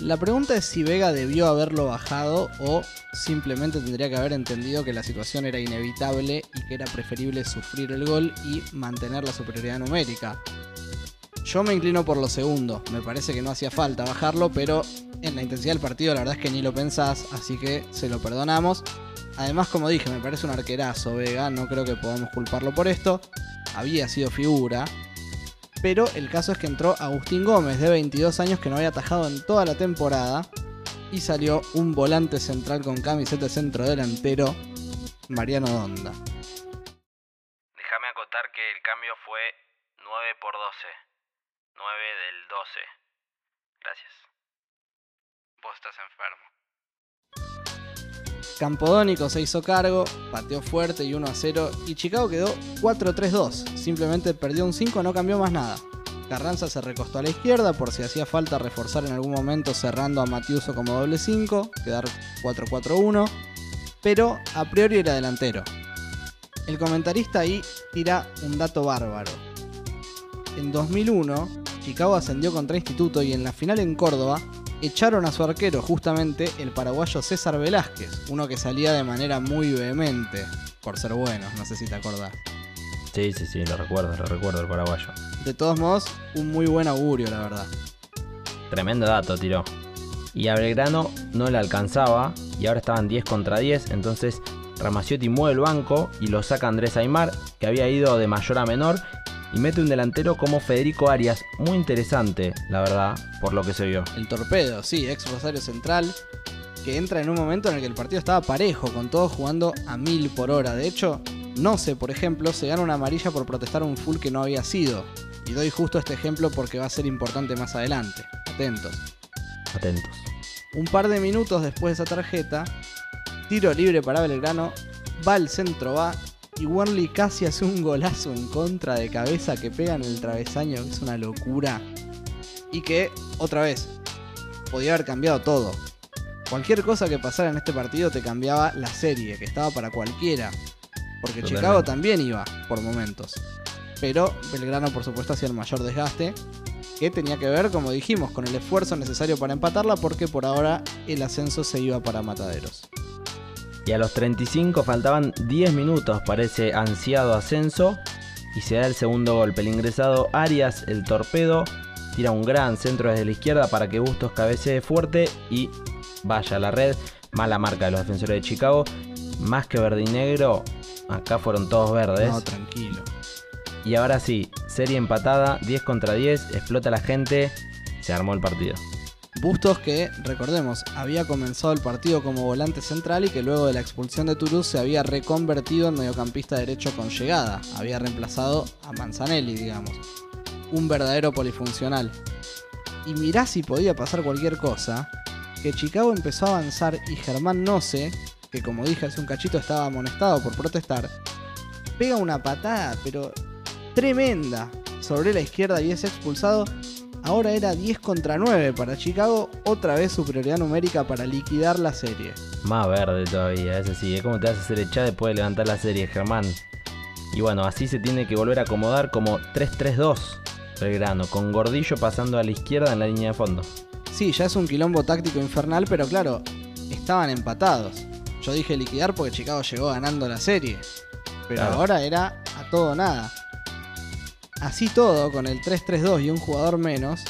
La pregunta es si Vega debió haberlo bajado o simplemente tendría que haber entendido que la situación era inevitable y que era preferible sufrir el gol y mantener la superioridad numérica. Yo me inclino por lo segundo, me parece que no hacía falta bajarlo, pero en la intensidad del partido la verdad es que ni lo pensás, así que se lo perdonamos. Además, como dije, me parece un arquerazo Vega, no creo que podamos culparlo por esto. Había sido figura, pero el caso es que entró Agustín Gómez, de 22 años, que no había atajado en toda la temporada. Y salió un volante central con camiseta centro delantero, Mariano Donda. Déjame acotar que el cambio fue 9 por 12. 9 del 12. Gracias. Vos estás enfermo. Campodónico se hizo cargo, pateó fuerte y 1 a 0. Y Chicago quedó 4-3-2. Simplemente perdió un 5, no cambió más nada. Carranza se recostó a la izquierda por si hacía falta reforzar en algún momento cerrando a Matiuso como doble 5, quedar 4-4-1. Pero a priori era delantero. El comentarista ahí tira un dato bárbaro. En 2001, Chicago ascendió contra Instituto y en la final en Córdoba echaron a su arquero, justamente el paraguayo César Velázquez, uno que salía de manera muy vehemente por ser bueno, no sé si te acordás. Sí, sí, sí, lo recuerdo, lo recuerdo el paraguayo. De todos modos, un muy buen augurio, la verdad. Tremendo dato tiró. Y a Belgrano no le alcanzaba y ahora estaban 10 contra 10, entonces Ramaciotti mueve el banco y lo saca Andrés Aymar, que había ido de mayor a menor, y mete un delantero como Federico Arias, muy interesante, la verdad, por lo que se vio. El torpedo, sí, ex Rosario Central, que entra en un momento en el que el partido estaba parejo, con todos jugando a mil por hora. De hecho, no sé, por ejemplo, se gana una amarilla por protestar un full que no había sido. Y doy justo este ejemplo porque va a ser importante más adelante. Atentos. Atentos. Un par de minutos después de esa tarjeta, tiro libre para Belgrano, va al centro, va, y Wanley casi hace un golazo en contra de cabeza que pega en el travesaño, que es una locura. Y que, otra vez, podía haber cambiado todo. Cualquier cosa que pasara en este partido te cambiaba la serie, que estaba para cualquiera. Porque Totalmente. Chicago también iba por momentos. Pero Belgrano, por supuesto, hacía el mayor desgaste. Que tenía que ver, como dijimos, con el esfuerzo necesario para empatarla, porque por ahora el ascenso se iba para Mataderos. Y a los 35 faltaban 10 minutos para ese ansiado ascenso. Y se da el segundo golpe. El ingresado Arias, el torpedo, tira un gran centro desde la izquierda para que Bustos cabecee fuerte y vaya a la red. Mala marca de los defensores de Chicago. Más que verde y negro, acá fueron todos verdes. No, tranquilo. Y ahora sí, serie empatada, 10 contra 10, explota la gente, se armó el partido. Bustos que, recordemos, había comenzado el partido como volante central y que luego de la expulsión de Toulouse se había reconvertido en mediocampista derecho con llegada. Había reemplazado a Manzanelli, digamos. Un verdadero polifuncional. Y mirá si podía pasar cualquier cosa, que Chicago empezó a avanzar y Germán Noce, que como dije hace un cachito estaba amonestado por protestar, pega una patada, pero tremenda, sobre la izquierda y es expulsado. Ahora era 10 contra 9 para Chicago, otra vez superioridad numérica para liquidar la serie. Más verde todavía, ese sí. ¿Cómo te vas a hacer echar después de levantar la serie, Germán? Y bueno, así se tiene que volver a acomodar como 3-3-2 Belgrano, con Gordillo pasando a la izquierda en la línea de fondo. Sí, ya es un quilombo táctico infernal, pero claro, estaban empatados. Yo dije liquidar porque Chicago llegó ganando la serie. Pero Claro. ahora era a todo nada. Así todo, con el 3-3-2 y un jugador menos,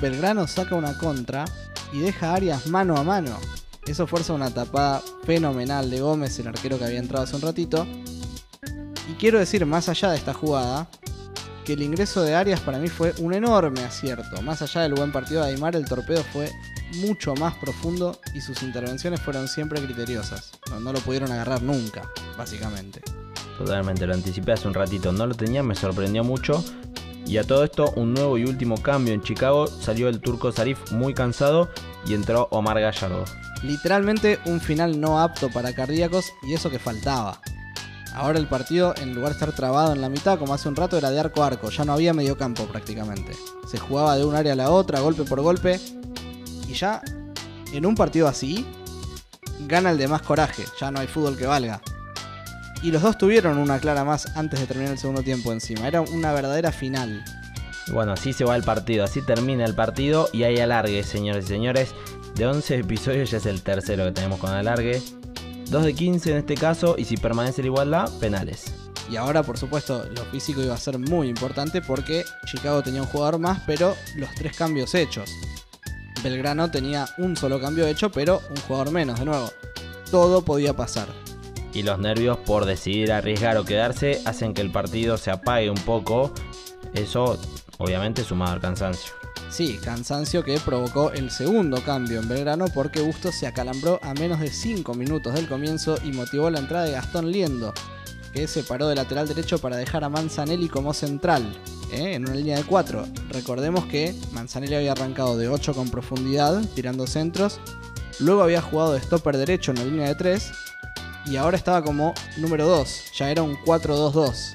Belgrano saca una contra y deja a Arias mano a mano. Eso fuerza una tapada fenomenal de Gómez, el arquero que había entrado hace un ratito. Y quiero decir, más allá de esta jugada, que el ingreso de Arias para mí fue un enorme acierto. Más allá del buen partido de Aymar, el torpedo fue mucho más profundo y sus intervenciones fueron siempre criteriosas. No, no lo pudieron agarrar nunca, básicamente. Totalmente, lo anticipé hace un ratito, no lo tenía, me sorprendió mucho. Y a todo esto, un nuevo y último cambio en Chicago, salió el turco Sarif muy cansado y entró Omar Gallardo. Literalmente un final no apto para cardíacos y eso que faltaba. Ahora el partido, en lugar de estar trabado en la mitad, como hace un rato, era de arco a arco. Ya no había mediocampo prácticamente. Se jugaba de un área a la otra, golpe por golpe. Y ya, en un partido así, gana el de más coraje. Ya no hay fútbol que valga. Y los dos tuvieron una clara más antes de terminar el segundo tiempo encima. Era una verdadera final. Bueno, así se va el partido, así termina el partido y hay alargue, señores y señores. De 11 episodios ya es el tercero que tenemos con alargue. 2 de 15 en este caso y si permanece la igualdad, penales. Y ahora, por supuesto, lo físico iba a ser muy importante porque Chicago tenía un jugador más, pero los tres cambios hechos. Belgrano tenía un solo cambio hecho, pero un jugador menos, de nuevo. Todo podía pasar. Y los nervios por decidir arriesgar o quedarse hacen que el partido se apague un poco. Eso, obviamente, sumado al cansancio. Sí, cansancio que provocó el segundo cambio en Belgrano porque Bustos se acalambró a menos de 5 minutos del comienzo y motivó la entrada de Gastón Liendo, que se paró de lateral derecho para dejar a Manzanelli como central, ¿eh? en una línea de 4. Recordemos que Manzanelli había arrancado de 8 con profundidad, tirando centros, luego había jugado de stopper derecho en la línea de 3 y ahora estaba como número 2, ya era un 4-2-2.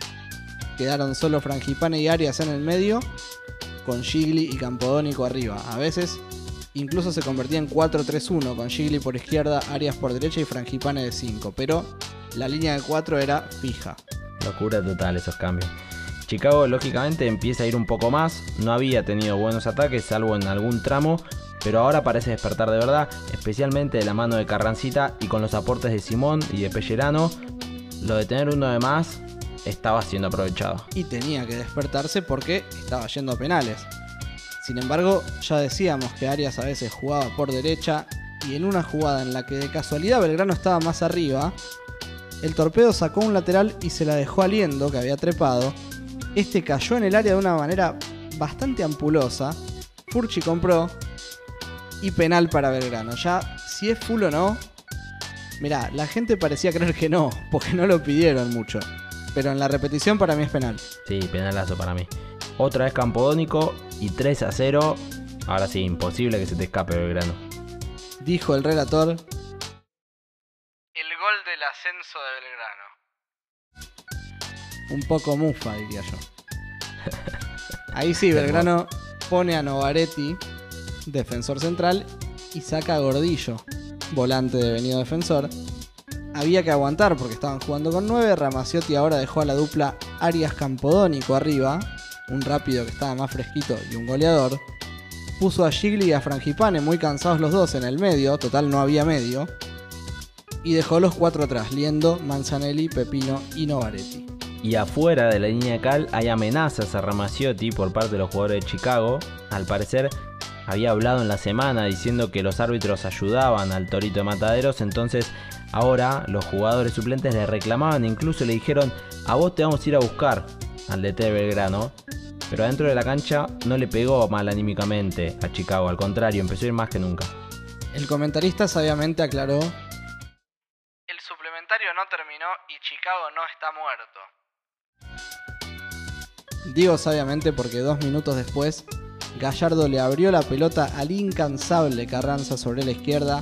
Quedaron solo Frangipane y Arias en el medio con Gigli y Campodónico arriba. A veces incluso se convertía en 4-3-1 con Gigli por izquierda, Arias por derecha y Frangipane de 5. Pero la línea de 4 era fija. Locura total esos cambios. Chicago lógicamente empieza a ir un poco más, no había tenido buenos ataques salvo en algún tramo, pero ahora parece despertar de verdad, especialmente de la mano de Carrancita y con los aportes de Simón y de Pellerano, lo de tener uno de más estaba siendo aprovechado. Y tenía que despertarse porque estaba yendo a penales. Sin embargo, ya decíamos que Arias a veces jugaba por derecha y en una jugada en la que de casualidad Belgrano estaba más arriba, el torpedo sacó un lateral y se la dejó a Liendo, que había trepado. Este cayó en el área de una manera bastante ampulosa. Furchi compró y penal para Belgrano. Ya, si es full o no, mirá, la gente parecía creer que no, porque no lo pidieron mucho. Pero en la repetición para mí es penal. Sí, penalazo para mí. Otra vez Campodónico y 3 a 0. Ahora sí, imposible que se te escape Belgrano. Dijo el relator, El gol del ascenso de Belgrano. un poco mufa, diría yo. Ahí sí, Belgrano pone a Novaretti, defensor central, y saca Gordillo, volante de venido defensor. Había que aguantar porque estaban jugando con 9. Ramaciotti ahora dejó a la dupla Arias Campodónico arriba, un rápido que estaba más fresquito y un goleador. Puso a Gigli y a Frangipane muy cansados los dos en el medio, total no había medio. Y dejó los cuatro atrás, Liendo, Manzanelli, Pepino y Novaretti. Y afuera de la línea cal hay amenazas a Ramaciotti por parte de los jugadores de Chicago. Al parecer había hablado en la semana diciendo que los árbitros ayudaban al Torito de Mataderos, entonces ahora los jugadores suplentes le reclamaban e incluso le dijeron a vos te vamos a ir a buscar al DT de Belgrano. Pero adentro de la cancha no le pegó mal anímicamente a Chicago, al contrario, empezó a ir más que nunca. El comentarista sabiamente aclaró El suplementario no terminó y Chicago no está muerto. Digo sabiamente porque dos minutos después, Gallardo le abrió la pelota al incansable Carranza sobre la izquierda.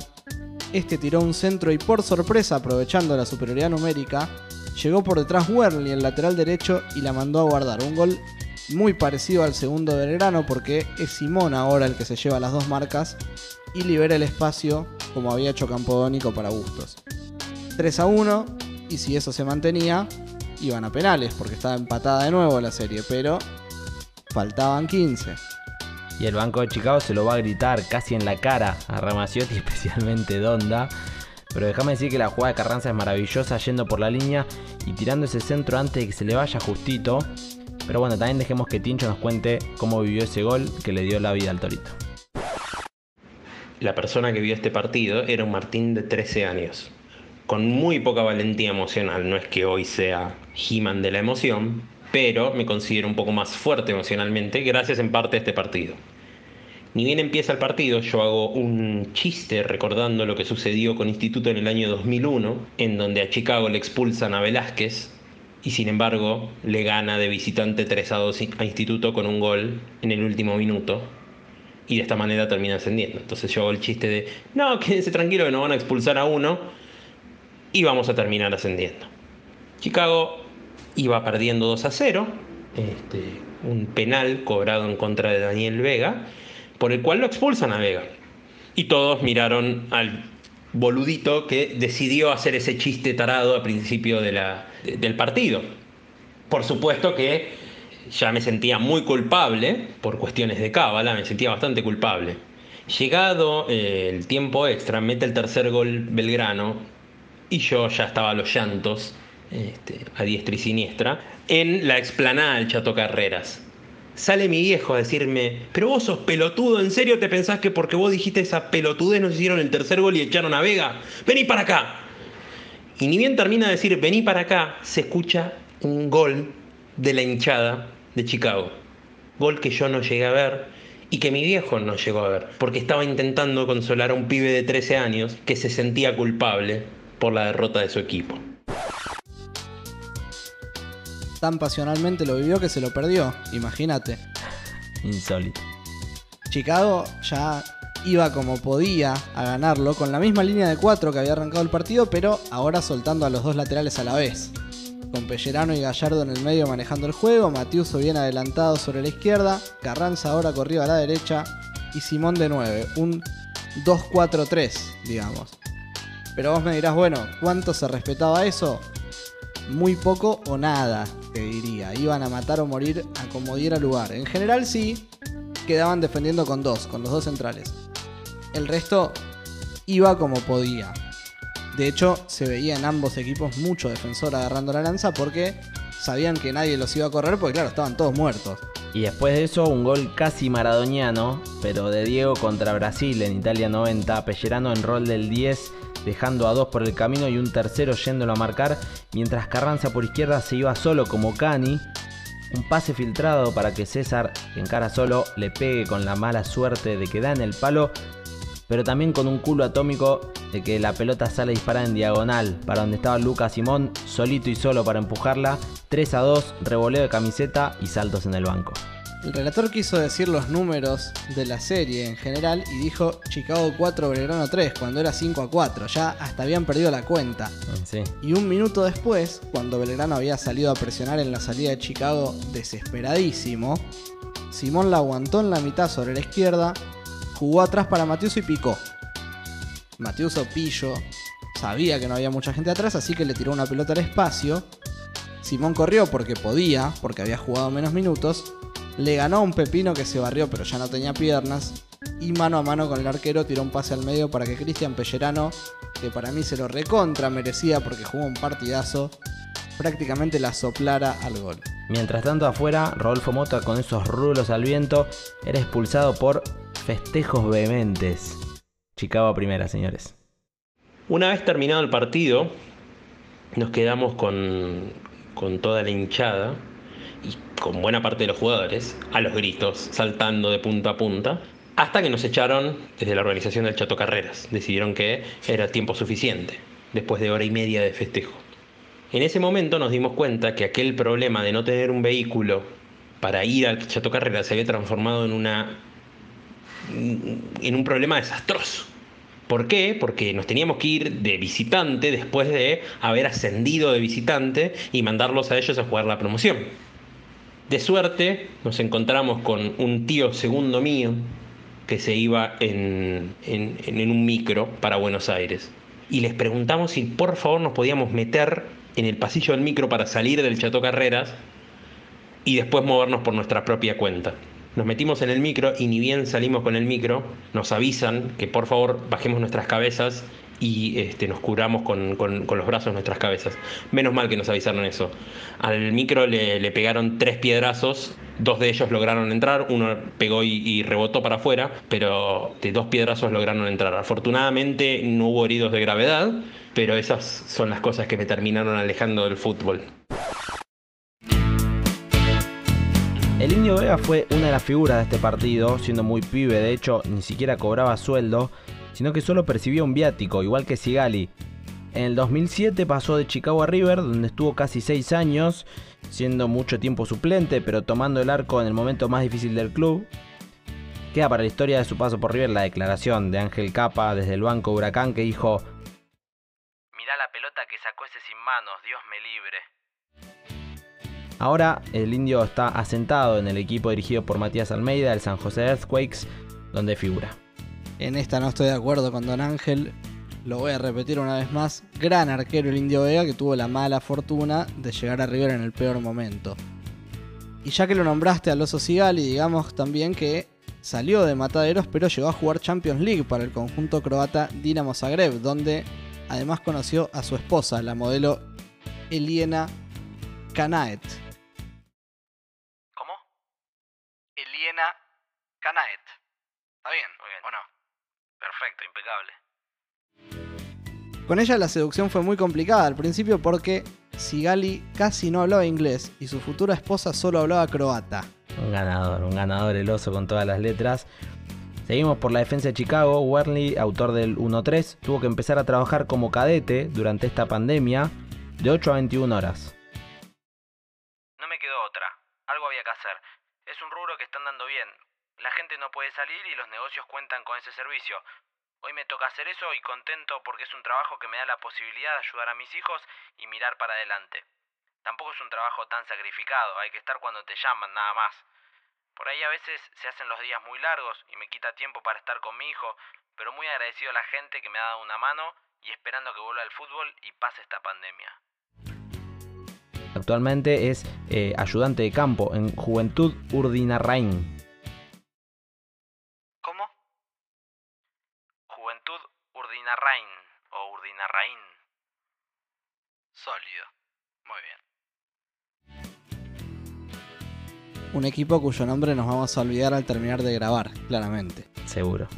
Este tiró un centro y por sorpresa, aprovechando la superioridad numérica, llegó por detrás Werley, el lateral derecho, y la mandó a guardar. Un gol muy parecido al segundo de Belgrano porque es Simón ahora el que se lleva las dos marcas y libera el espacio como había hecho Campodónico para Bustos. 3 a 1 y si eso se mantenía, iban a penales porque estaba empatada de nuevo la serie, pero faltaban 15. Y el banco de Chicago se lo va a gritar casi en la cara a Ramaciotti, especialmente Donda. Pero déjame decir que la jugada de Carranza es maravillosa yendo por la línea y tirando ese centro antes de que se le vaya justito. Pero bueno, también dejemos que Tincho nos cuente cómo vivió ese gol que le dio la vida al Torito. La persona que vio este partido era un Martín de 13 años, con muy poca valentía emocional. No es que hoy sea He-Man de la emoción, pero me considero un poco más fuerte emocionalmente gracias en parte a este partido. Ni bien empieza el partido, yo hago un chiste recordando lo que sucedió con Instituto en el año 2001, en donde a Chicago le expulsan a Velázquez y sin embargo le gana de visitante 3 a 2 a Instituto con un gol en el último minuto y de esta manera termina ascendiendo. Entonces yo hago el chiste de, no, quédense tranquilo que no van a expulsar a uno y vamos a terminar ascendiendo. Chicago iba perdiendo 2 a 0, este, un penal cobrado en contra de Daniel Vega, por el cual lo expulsan a Vega. Y todos miraron al boludito que decidió hacer ese chiste tarado a principio del partido. Por supuesto que ya me sentía muy culpable por cuestiones de cábala, me sentía bastante culpable. Llegado eh, el tiempo extra, mete el tercer gol Belgrano y yo ya estaba a los llantos, este, a diestra y siniestra, en la explanada del Chato Carreras. Sale mi viejo a decirme, pero vos sos pelotudo, ¿en serio te pensás que porque vos dijiste esa pelotudez nos hicieron el tercer gol y echaron a Vega? Vení para acá. Y ni bien termina de decir, vení para acá, se escucha un gol de la hinchada de Chicago. Gol que yo no llegué a ver y que mi viejo no llegó a ver, porque estaba intentando consolar a un pibe de 13 años que se sentía culpable por la derrota de su equipo. Tan pasionalmente lo vivió que se lo perdió, imagínate. Insólito. Chicago ya iba como podía a ganarlo con la misma línea de 4 que había arrancado el partido, pero ahora soltando a los dos laterales a la vez. Con Pellerano y Gallardo en el medio manejando el juego, Matiuso bien adelantado sobre la izquierda, Carranza ahora corrido a la derecha y Simón de 9, un 2-4-3, digamos. Pero vos me dirás, bueno, ¿cuánto se respetaba eso? Muy poco o nada, te diría. Iban a matar o morir a como diera lugar. En general sí, quedaban defendiendo con dos, con los dos centrales. El resto iba como podía. De hecho, se veía en ambos equipos mucho defensor agarrando la lanza porque sabían que nadie los iba a correr porque claro, estaban todos muertos. Y después de eso, un gol casi maradoniano, pero de Diego contra Brasil en Italia 90, Pellerano en rol del 10, dejando a dos por el camino y un tercero yéndolo a marcar, mientras Carranza por izquierda se iba solo como Cani. Un pase filtrado para que César, que encara solo, le pegue con la mala suerte de que da en el palo, pero también con un culo atómico de que la pelota sale disparada en diagonal para donde estaba Lucas Simón, solito y solo para empujarla. 3 a 2, revoleo de camiseta y saltos en el banco. El relator quiso decir los números de la serie en general y dijo Chicago 4, Belgrano 3, cuando era 5 a 4. Ya hasta habían perdido la cuenta. Sí. Y un minuto después, cuando Belgrano había salido a presionar en la salida de Chicago desesperadísimo, Simón la aguantó en la mitad sobre la izquierda, jugó atrás para Matiuso y picó. Matiuso pillo, sabía que no había mucha gente atrás, así que le tiró una pelota al espacio. Simón corrió porque podía, porque había jugado menos minutos. Le ganó a un pepino que se barrió pero ya no tenía piernas. Y mano a mano con el arquero tiró un pase al medio para que Cristian Pellerano, que para mí se lo recontra merecía porque jugó un partidazo, prácticamente la soplara al gol. Mientras tanto afuera, Rodolfo Mota con esos rulos al viento era expulsado por festejos vehementes. Chicago primera, señores. Una vez terminado el partido, nos quedamos con, con toda la hinchada y con buena parte de los jugadores a los gritos, saltando de punta a punta, hasta que nos echaron desde la organización del Chato Carreras. Decidieron que era tiempo suficiente, después de hora y media de festejo. En ese momento nos dimos cuenta que aquel problema de no tener un vehículo para ir al Chato Carreras se había transformado en una en un problema desastroso. ¿Por qué? Porque nos teníamos que ir de visitante después de haber ascendido de visitante y mandarlos a ellos a jugar la promoción. De suerte nos encontramos con un tío segundo mío que se iba en, un micro para Buenos Aires. Y les preguntamos si por favor nos podíamos meter en el pasillo del micro para salir del Chato Carreras y después movernos por nuestra propia cuenta. Nos metimos en el micro y ni bien salimos con el micro, nos avisan que por favor bajemos nuestras cabezas y este, nos curamos con, los brazos nuestras cabezas. Menos mal que nos avisaron eso. Al micro le, le, pegaron tres piedrazos, dos de ellos lograron entrar, uno pegó y, y, rebotó para afuera, pero de dos piedrazos lograron entrar. Afortunadamente no hubo heridos de gravedad, pero esas son las cosas que me terminaron alejando del fútbol. El Indio Vega fue una de las figuras de este partido, siendo muy pibe, de hecho ni siquiera cobraba sueldo, sino que solo percibía un viático, igual que Sigali. En el 2007 pasó de Chicago a River, donde estuvo casi 6 años, siendo mucho tiempo suplente, pero tomando el arco en el momento más difícil del club. Queda para la historia de su paso por River la declaración de Ángel Capa desde el banco Huracán que dijo Mirá la pelota que sacó ese sin manos, Dios me libre. Ahora el indio está asentado en el equipo dirigido por Matías Almeida, el San José Earthquakes, donde figura. En esta no estoy de acuerdo con Don Ángel. Lo voy a repetir una vez más. Gran arquero el Indio Vega que tuvo la mala fortuna de llegar a River en el peor momento. Y ya que lo nombraste al Oso Sigali, digamos también que salió de Mataderos pero llegó a jugar Champions League para el conjunto croata Dinamo Zagreb, donde además conoció a su esposa, la modelo Eliena Kanaet. ¿Cómo? Eliena ¿Está bien? Muy bien. ¿O no? Perfecto, impecable. Con ella la seducción fue muy complicada al principio porque Sigali casi no hablaba inglés y su futura esposa solo hablaba croata. Un ganador, un ganador el oso con todas las letras. Seguimos por la defensa de Chicago. Werley, autor del 1-3, tuvo que empezar a trabajar como cadete durante esta pandemia de 8 a 21 horas. No me quedó otra. Algo había que hacer. Es un rubro que están dando bien. La gente no puede salir y los negocios cuentan con ese servicio. Hoy me toca hacer eso y contento porque es un trabajo que me da la posibilidad de ayudar a mis hijos y mirar para adelante. Tampoco es un trabajo tan sacrificado, hay que estar cuando te llaman, nada más. Por ahí a veces se hacen los días muy largos y me quita tiempo para estar con mi hijo, pero muy agradecido a la gente que me ha dado una mano y esperando que vuelva al fútbol y pase esta pandemia. Actualmente es eh, ayudante de campo en Juventud Urdinarrain. Urdinarrain o Urdinarrain. Sólido. Muy bien. Un equipo cuyo nombre nos vamos a olvidar al terminar de grabar, claramente. Seguro.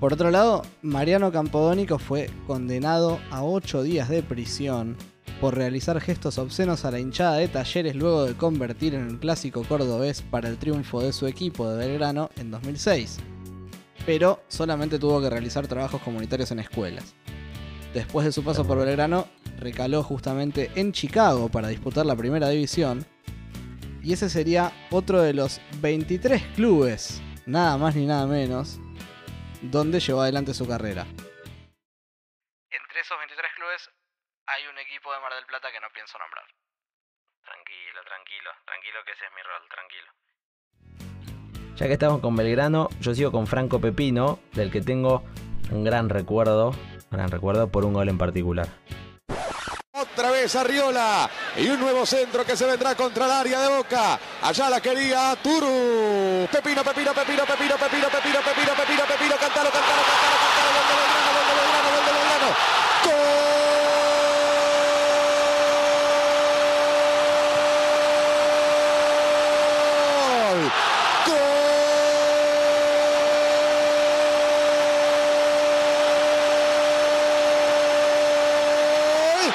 Por otro lado, Mariano Campodónico fue condenado a 8 días de prisión por realizar gestos obscenos a la hinchada de Talleres luego de convertir en el clásico cordobés para el triunfo de su equipo de Belgrano en 2006. Pero solamente tuvo que realizar trabajos comunitarios en escuelas. Después de su paso por Belgrano, recaló justamente en Chicago para disputar la primera división Y ese sería otro de los 23 clubes, nada más ni nada menos, donde llevó adelante su carrera. Entre esos 23 clubes hay un equipo de Mar del Plata que no pienso nombrar. Tranquilo, tranquilo, tranquilo que ese es mi rol, tranquilo. Ya que estamos con Belgrano, yo sigo con Franco Pepino, del que tengo un gran recuerdo, gran recuerdo por un gol en particular. Otra vez Arriola y un nuevo centro que se vendrá contra el área de Boca. Allá la quería Turu. Pepino, Pepino, Pepino, Pepino, Pepino, Pepino, Pepino, Pepino, Pepino, cantalo, cantalo, cantalo, cantalo, gol de Belgrano, gol de Belgrano, gol de Belgrano. ¡Gol! ¡Gol!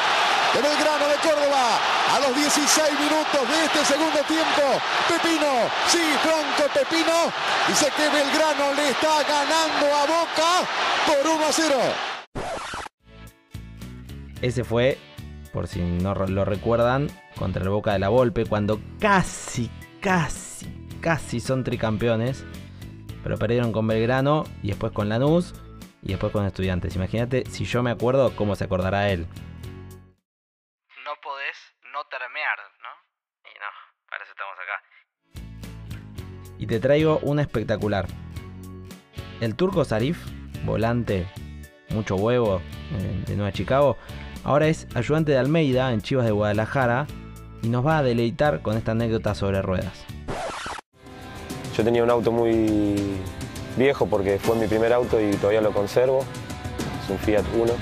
de Belgrano de Córdoba a los 16 minutos de este segundo tiempo. Pepino, sí, Franco Pepino. Dice que Belgrano le está ganando a Boca por 1 a 0. Ese fue, por si no lo recuerdan, contra el Boca de la Volpe, cuando casi, casi, casi son tricampeones. Pero perdieron con Belgrano y después con Lanús y después con Estudiantes. Imagínate si yo me acuerdo cómo se acordará él. Y te traigo una espectacular. El turco Sarif, volante, mucho huevo, eh, de Nueva Chicago, ahora es ayudante de Almeida en Chivas de Guadalajara y nos va a deleitar con esta anécdota sobre ruedas. Yo tenía un auto muy viejo porque fue mi primer auto y todavía lo conservo. Es un Fiat Uno.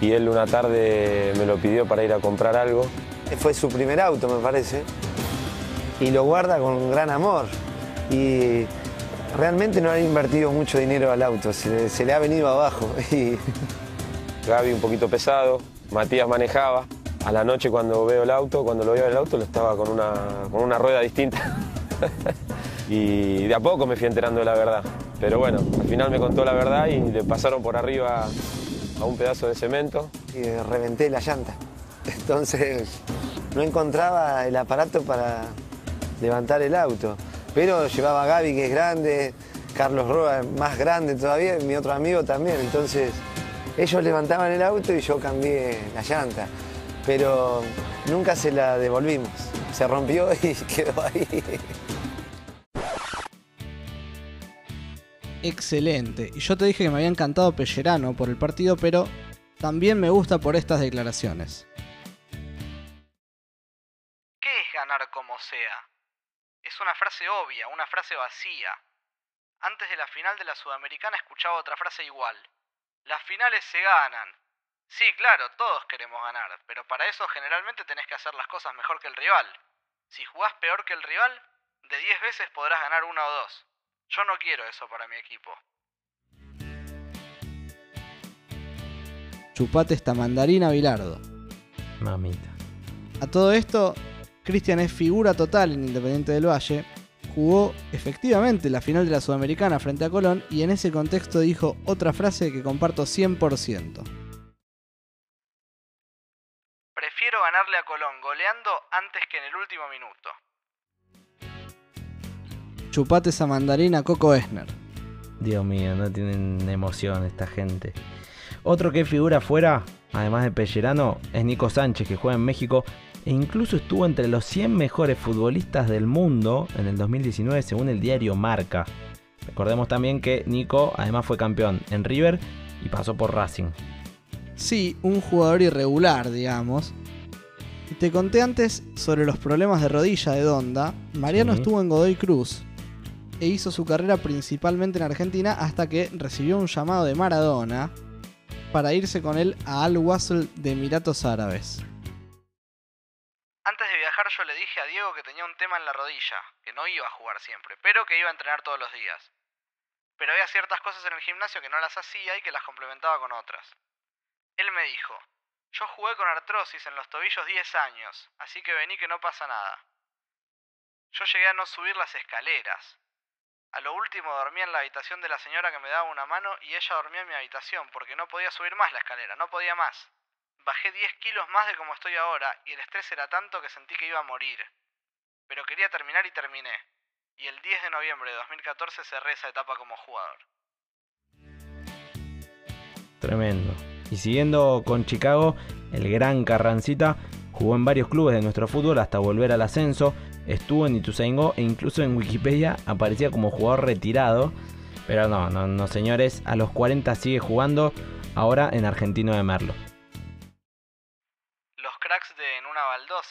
Y él una tarde me lo pidió para ir a comprar algo. Fue su primer auto, me parece. Y lo guarda con gran amor. Y realmente no ha invertido mucho dinero al auto, se, le- se le ha venido abajo. Y Gaby un poquito pesado, Matías manejaba. A la noche cuando veo el auto, cuando lo veo el auto, lo estaba con una, con una rueda distinta. y de a poco me fui enterando de la verdad. Pero bueno, al final me contó la verdad y le pasaron por arriba a un pedazo de cemento. y reventé la llanta. Entonces no encontraba el aparato para levantar el auto. Pero llevaba a Gaby, que es grande, Carlos Roa, más grande todavía, y mi otro amigo también. Entonces ellos levantaban el auto y yo cambié la llanta. Pero nunca se la devolvimos. Se rompió y quedó ahí. Excelente. Y yo te dije que me había encantado Pellerano por el partido, pero también me gusta por estas declaraciones. ¿Qué es ganar como sea? Es una frase obvia, una frase vacía. Antes de la final de la Sudamericana escuchaba otra frase igual. Las finales se ganan. Sí, claro, todos queremos ganar, pero para eso generalmente tenés que hacer las cosas mejor que el rival. Si jugás peor que el rival, de 10 veces podrás ganar una o dos. Yo no quiero eso para mi equipo. Chupate esta mandarina, Bilardo. Mamita. A todo esto, Cristian es figura total en Independiente del Valle. Jugó efectivamente la final de la Sudamericana frente a Colón y en ese contexto dijo otra frase que comparto 100%. Prefiero ganarle a Colón goleando antes que en el último minuto. Chupate esa mandarina, Coco Esner. Dios mío, no tienen emoción esta gente. Otro que figura fuera, además de Pellerano, es Nico Sánchez, que juega en México e incluso estuvo entre los 100 mejores futbolistas del mundo en el 2019 según el diario Marca. Recordemos también que Nico además fue campeón en River y pasó por Racing. Sí, un jugador irregular, digamos. Y te conté antes sobre los problemas de rodilla de Donda. Mariano Sí. estuvo en Godoy Cruz e hizo su carrera principalmente en Argentina hasta que recibió un llamado de Maradona para irse con él a Al Wasl de Emiratos Árabes. Antes de viajar yo le dije a Diego que tenía un tema en la rodilla, que no iba a jugar siempre, pero que iba a entrenar todos los días. Pero había ciertas cosas en el gimnasio que no las hacía y que las complementaba con otras. Él me dijo, yo jugué con artrosis en los tobillos 10 años, así que vení que no pasa nada. Yo llegué a no subir las escaleras. A lo último dormía en la habitación de la señora que me daba una mano y ella dormía en mi habitación porque no podía subir más la escalera, no podía más. Bajé 10 kilos más de como estoy ahora y el estrés era tanto que sentí que iba a morir. pero quería terminar y terminé. Y el 10 de noviembre de 2014 cerré esa etapa como jugador. Tremendo. Y siguiendo con Chicago, el gran Carrancita jugó en varios clubes de nuestro fútbol hasta volver al ascenso. Estuvo en Ituzaingó e incluso en Wikipedia aparecía como jugador retirado. Pero no, no, no señores, a los 40 sigue jugando ahora en Argentino de Merlo. Los cracks de En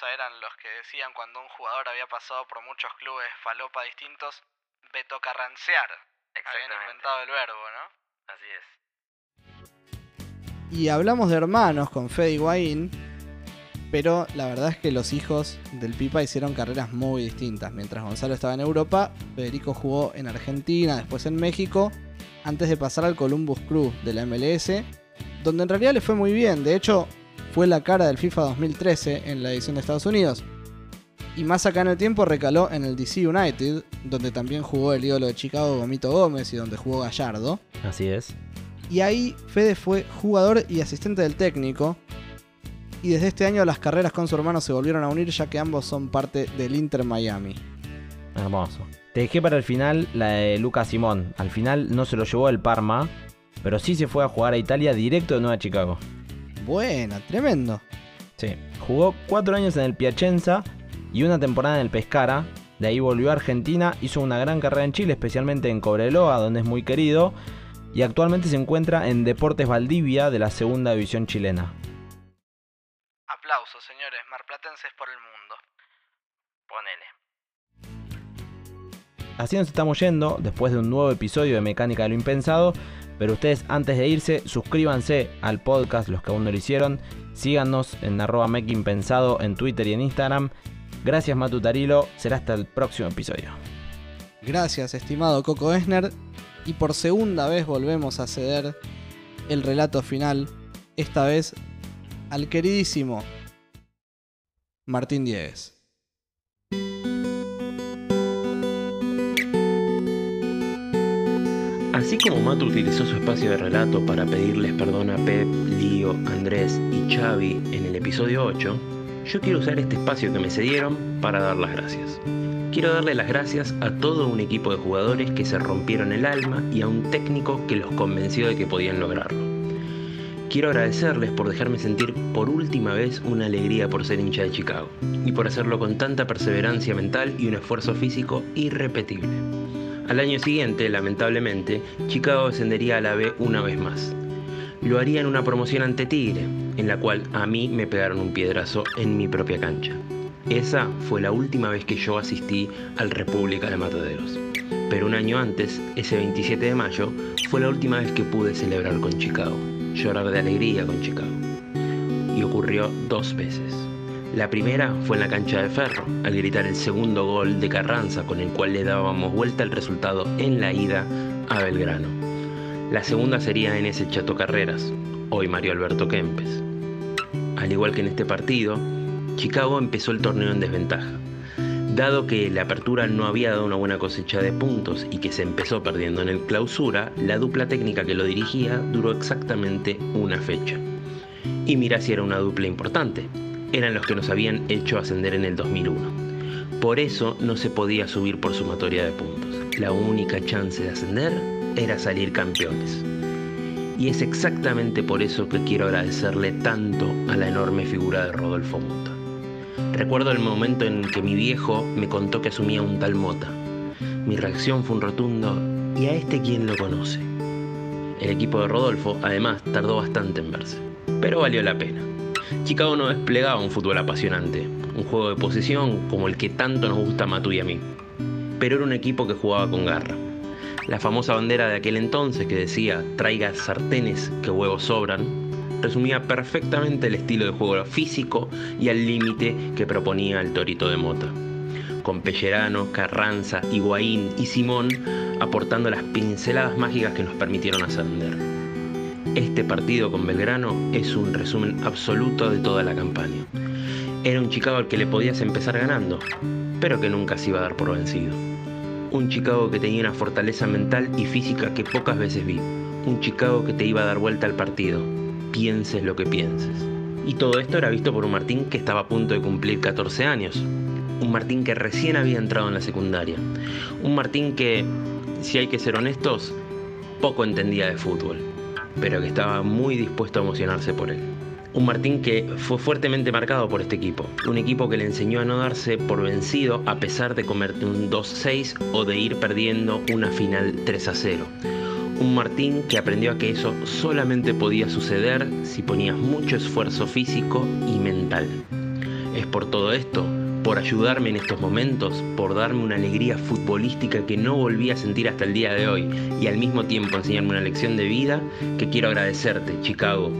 eran los que decían cuando un jugador había pasado por muchos clubes falopa distintos, Beto Carrancear. Habían inventado el verbo, ¿no? Así es. Y hablamos de hermanos con Fede Higuaín, pero la verdad es que los hijos del Pipa hicieron carreras muy distintas. Mientras Gonzalo estaba en Europa, Federico jugó en Argentina, después en México, antes de pasar al Columbus Crew de la MLS, donde en realidad le fue muy bien. De hecho, fue la cara del FIFA 2013 en la edición de Estados Unidos. Y más acá en el tiempo recaló en el DC United, donde también jugó el ídolo de Chicago Gomito Gómez y donde jugó Gallardo. Así es. Y ahí Fede fue jugador y asistente del técnico. Y desde este año las carreras con su hermano se volvieron a unir ya que ambos son parte del Inter Miami. Hermoso. Te dejé para el final la de Lucas Simón. Al final no se lo llevó el Parma, pero sí se fue a jugar a Italia directo de Nueva Chicago. Buena, tremendo. Sí, jugó cuatro años en el Piacenza y una temporada en el Pescara. De ahí volvió a Argentina, hizo una gran carrera en Chile, especialmente en Cobreloa, donde es muy querido. Y actualmente se encuentra en Deportes Valdivia de la segunda división chilena. Aplausos, señores, marplatenses por el mundo. Ponele. Así nos estamos yendo después de un nuevo episodio de Mecánica de lo Impensado. Pero ustedes antes de irse, suscríbanse al podcast, los que aún no lo hicieron. Síganos en arroba en Twitter y en Instagram. Gracias Matu Tarilo, será hasta el próximo episodio. Gracias, estimado Coco Esner. Y por segunda vez volvemos a ceder el relato final, esta vez al queridísimo Martín Diegues. Como Matu utilizó su espacio de relato para pedirles perdón a Pep, Lío, Andrés y Xavi en el episodio 8, yo quiero usar este espacio que me cedieron para dar las gracias. Quiero darle las gracias a todo un equipo de jugadores que se rompieron el alma y a un técnico que los convenció de que podían lograrlo. Quiero agradecerles por dejarme sentir por última vez una alegría por ser hincha de Chicago y por hacerlo con tanta perseverancia mental y un esfuerzo físico irrepetible. Al año siguiente, lamentablemente, Chicago descendería a la B una vez más. Lo haría en una promoción ante Tigre, en la cual a mí me pegaron un piedrazo en mi propia cancha. Esa fue la última vez que yo asistí al República de Mataderos. Pero un año antes, ese 27 de mayo, fue la última vez que pude celebrar con Chicago, llorar de alegría con Chicago. Y ocurrió dos veces. La primera fue en la cancha de Ferro, al gritar el segundo gol de Carranza con el cual le dábamos vuelta el resultado en la ida a Belgrano. La segunda sería en ese Chato Carreras, hoy Mario Alberto Kempes. Al igual que en este partido, Chicago empezó el torneo en desventaja. Dado que la apertura no había dado una buena cosecha de puntos y que se empezó perdiendo en el clausura, la dupla técnica que lo dirigía duró exactamente una fecha. Y mira si era una dupla importante, eran los que nos habían hecho ascender en el 2001. Por eso no se podía subir por sumatoria de puntos. La única chance de ascender era salir campeones. Y es exactamente por eso que quiero agradecerle tanto a la enorme figura de Rodolfo Mota. Recuerdo el momento en que mi viejo me contó que asumía un tal Mota. Mi reacción fue un rotundo ¿y a este quién lo conoce? El equipo de Rodolfo, además, tardó bastante en verse, pero valió la pena. Chicago no desplegaba un fútbol apasionante, un juego de posición como el que tanto nos gusta a Matu y a mí, pero era un equipo que jugaba con garra. La famosa bandera de aquel entonces que decía traiga sartenes que huevos sobran, resumía perfectamente el estilo de juego físico y al límite que proponía el Torito de Mota. Con Pellerano, Carranza, Higuaín y Simón aportando las pinceladas mágicas que nos permitieron ascender. Este partido con Belgrano es un resumen absoluto de toda la campaña. Era un Chicago al que le podías empezar ganando, pero que nunca se iba a dar por vencido. Un Chicago que tenía una fortaleza mental y física que pocas veces vi. Un Chicago que te iba a dar vuelta al partido, pienses lo que pienses. Y todo esto era visto por un Martín que estaba a punto de cumplir 14 años. Un Martín que recién había entrado en la secundaria. Un Martín que, si hay que ser honestos, poco entendía de fútbol, pero que estaba muy dispuesto a emocionarse por él. Un Martín que fue fuertemente marcado por este equipo. Un equipo que le enseñó a no darse por vencido a pesar de comerte un 2-6 o de ir perdiendo una final 3-0. Un Martín que aprendió a que eso solamente podía suceder si ponías mucho esfuerzo físico y mental. Es por todo esto, por ayudarme en estos momentos, por darme una alegría futbolística que no volví a sentir hasta el día de hoy y al mismo tiempo enseñarme una lección de vida que quiero agradecerte, Chicago.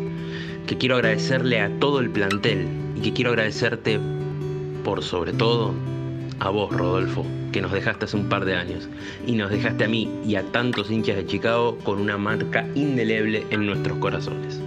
Que quiero agradecerle a todo el plantel y que quiero agradecerte por sobre todo a vos, Rodolfo, que nos dejaste hace un par de años y nos dejaste a mí y a tantos hinchas de Chicago con una marca indeleble en nuestros corazones.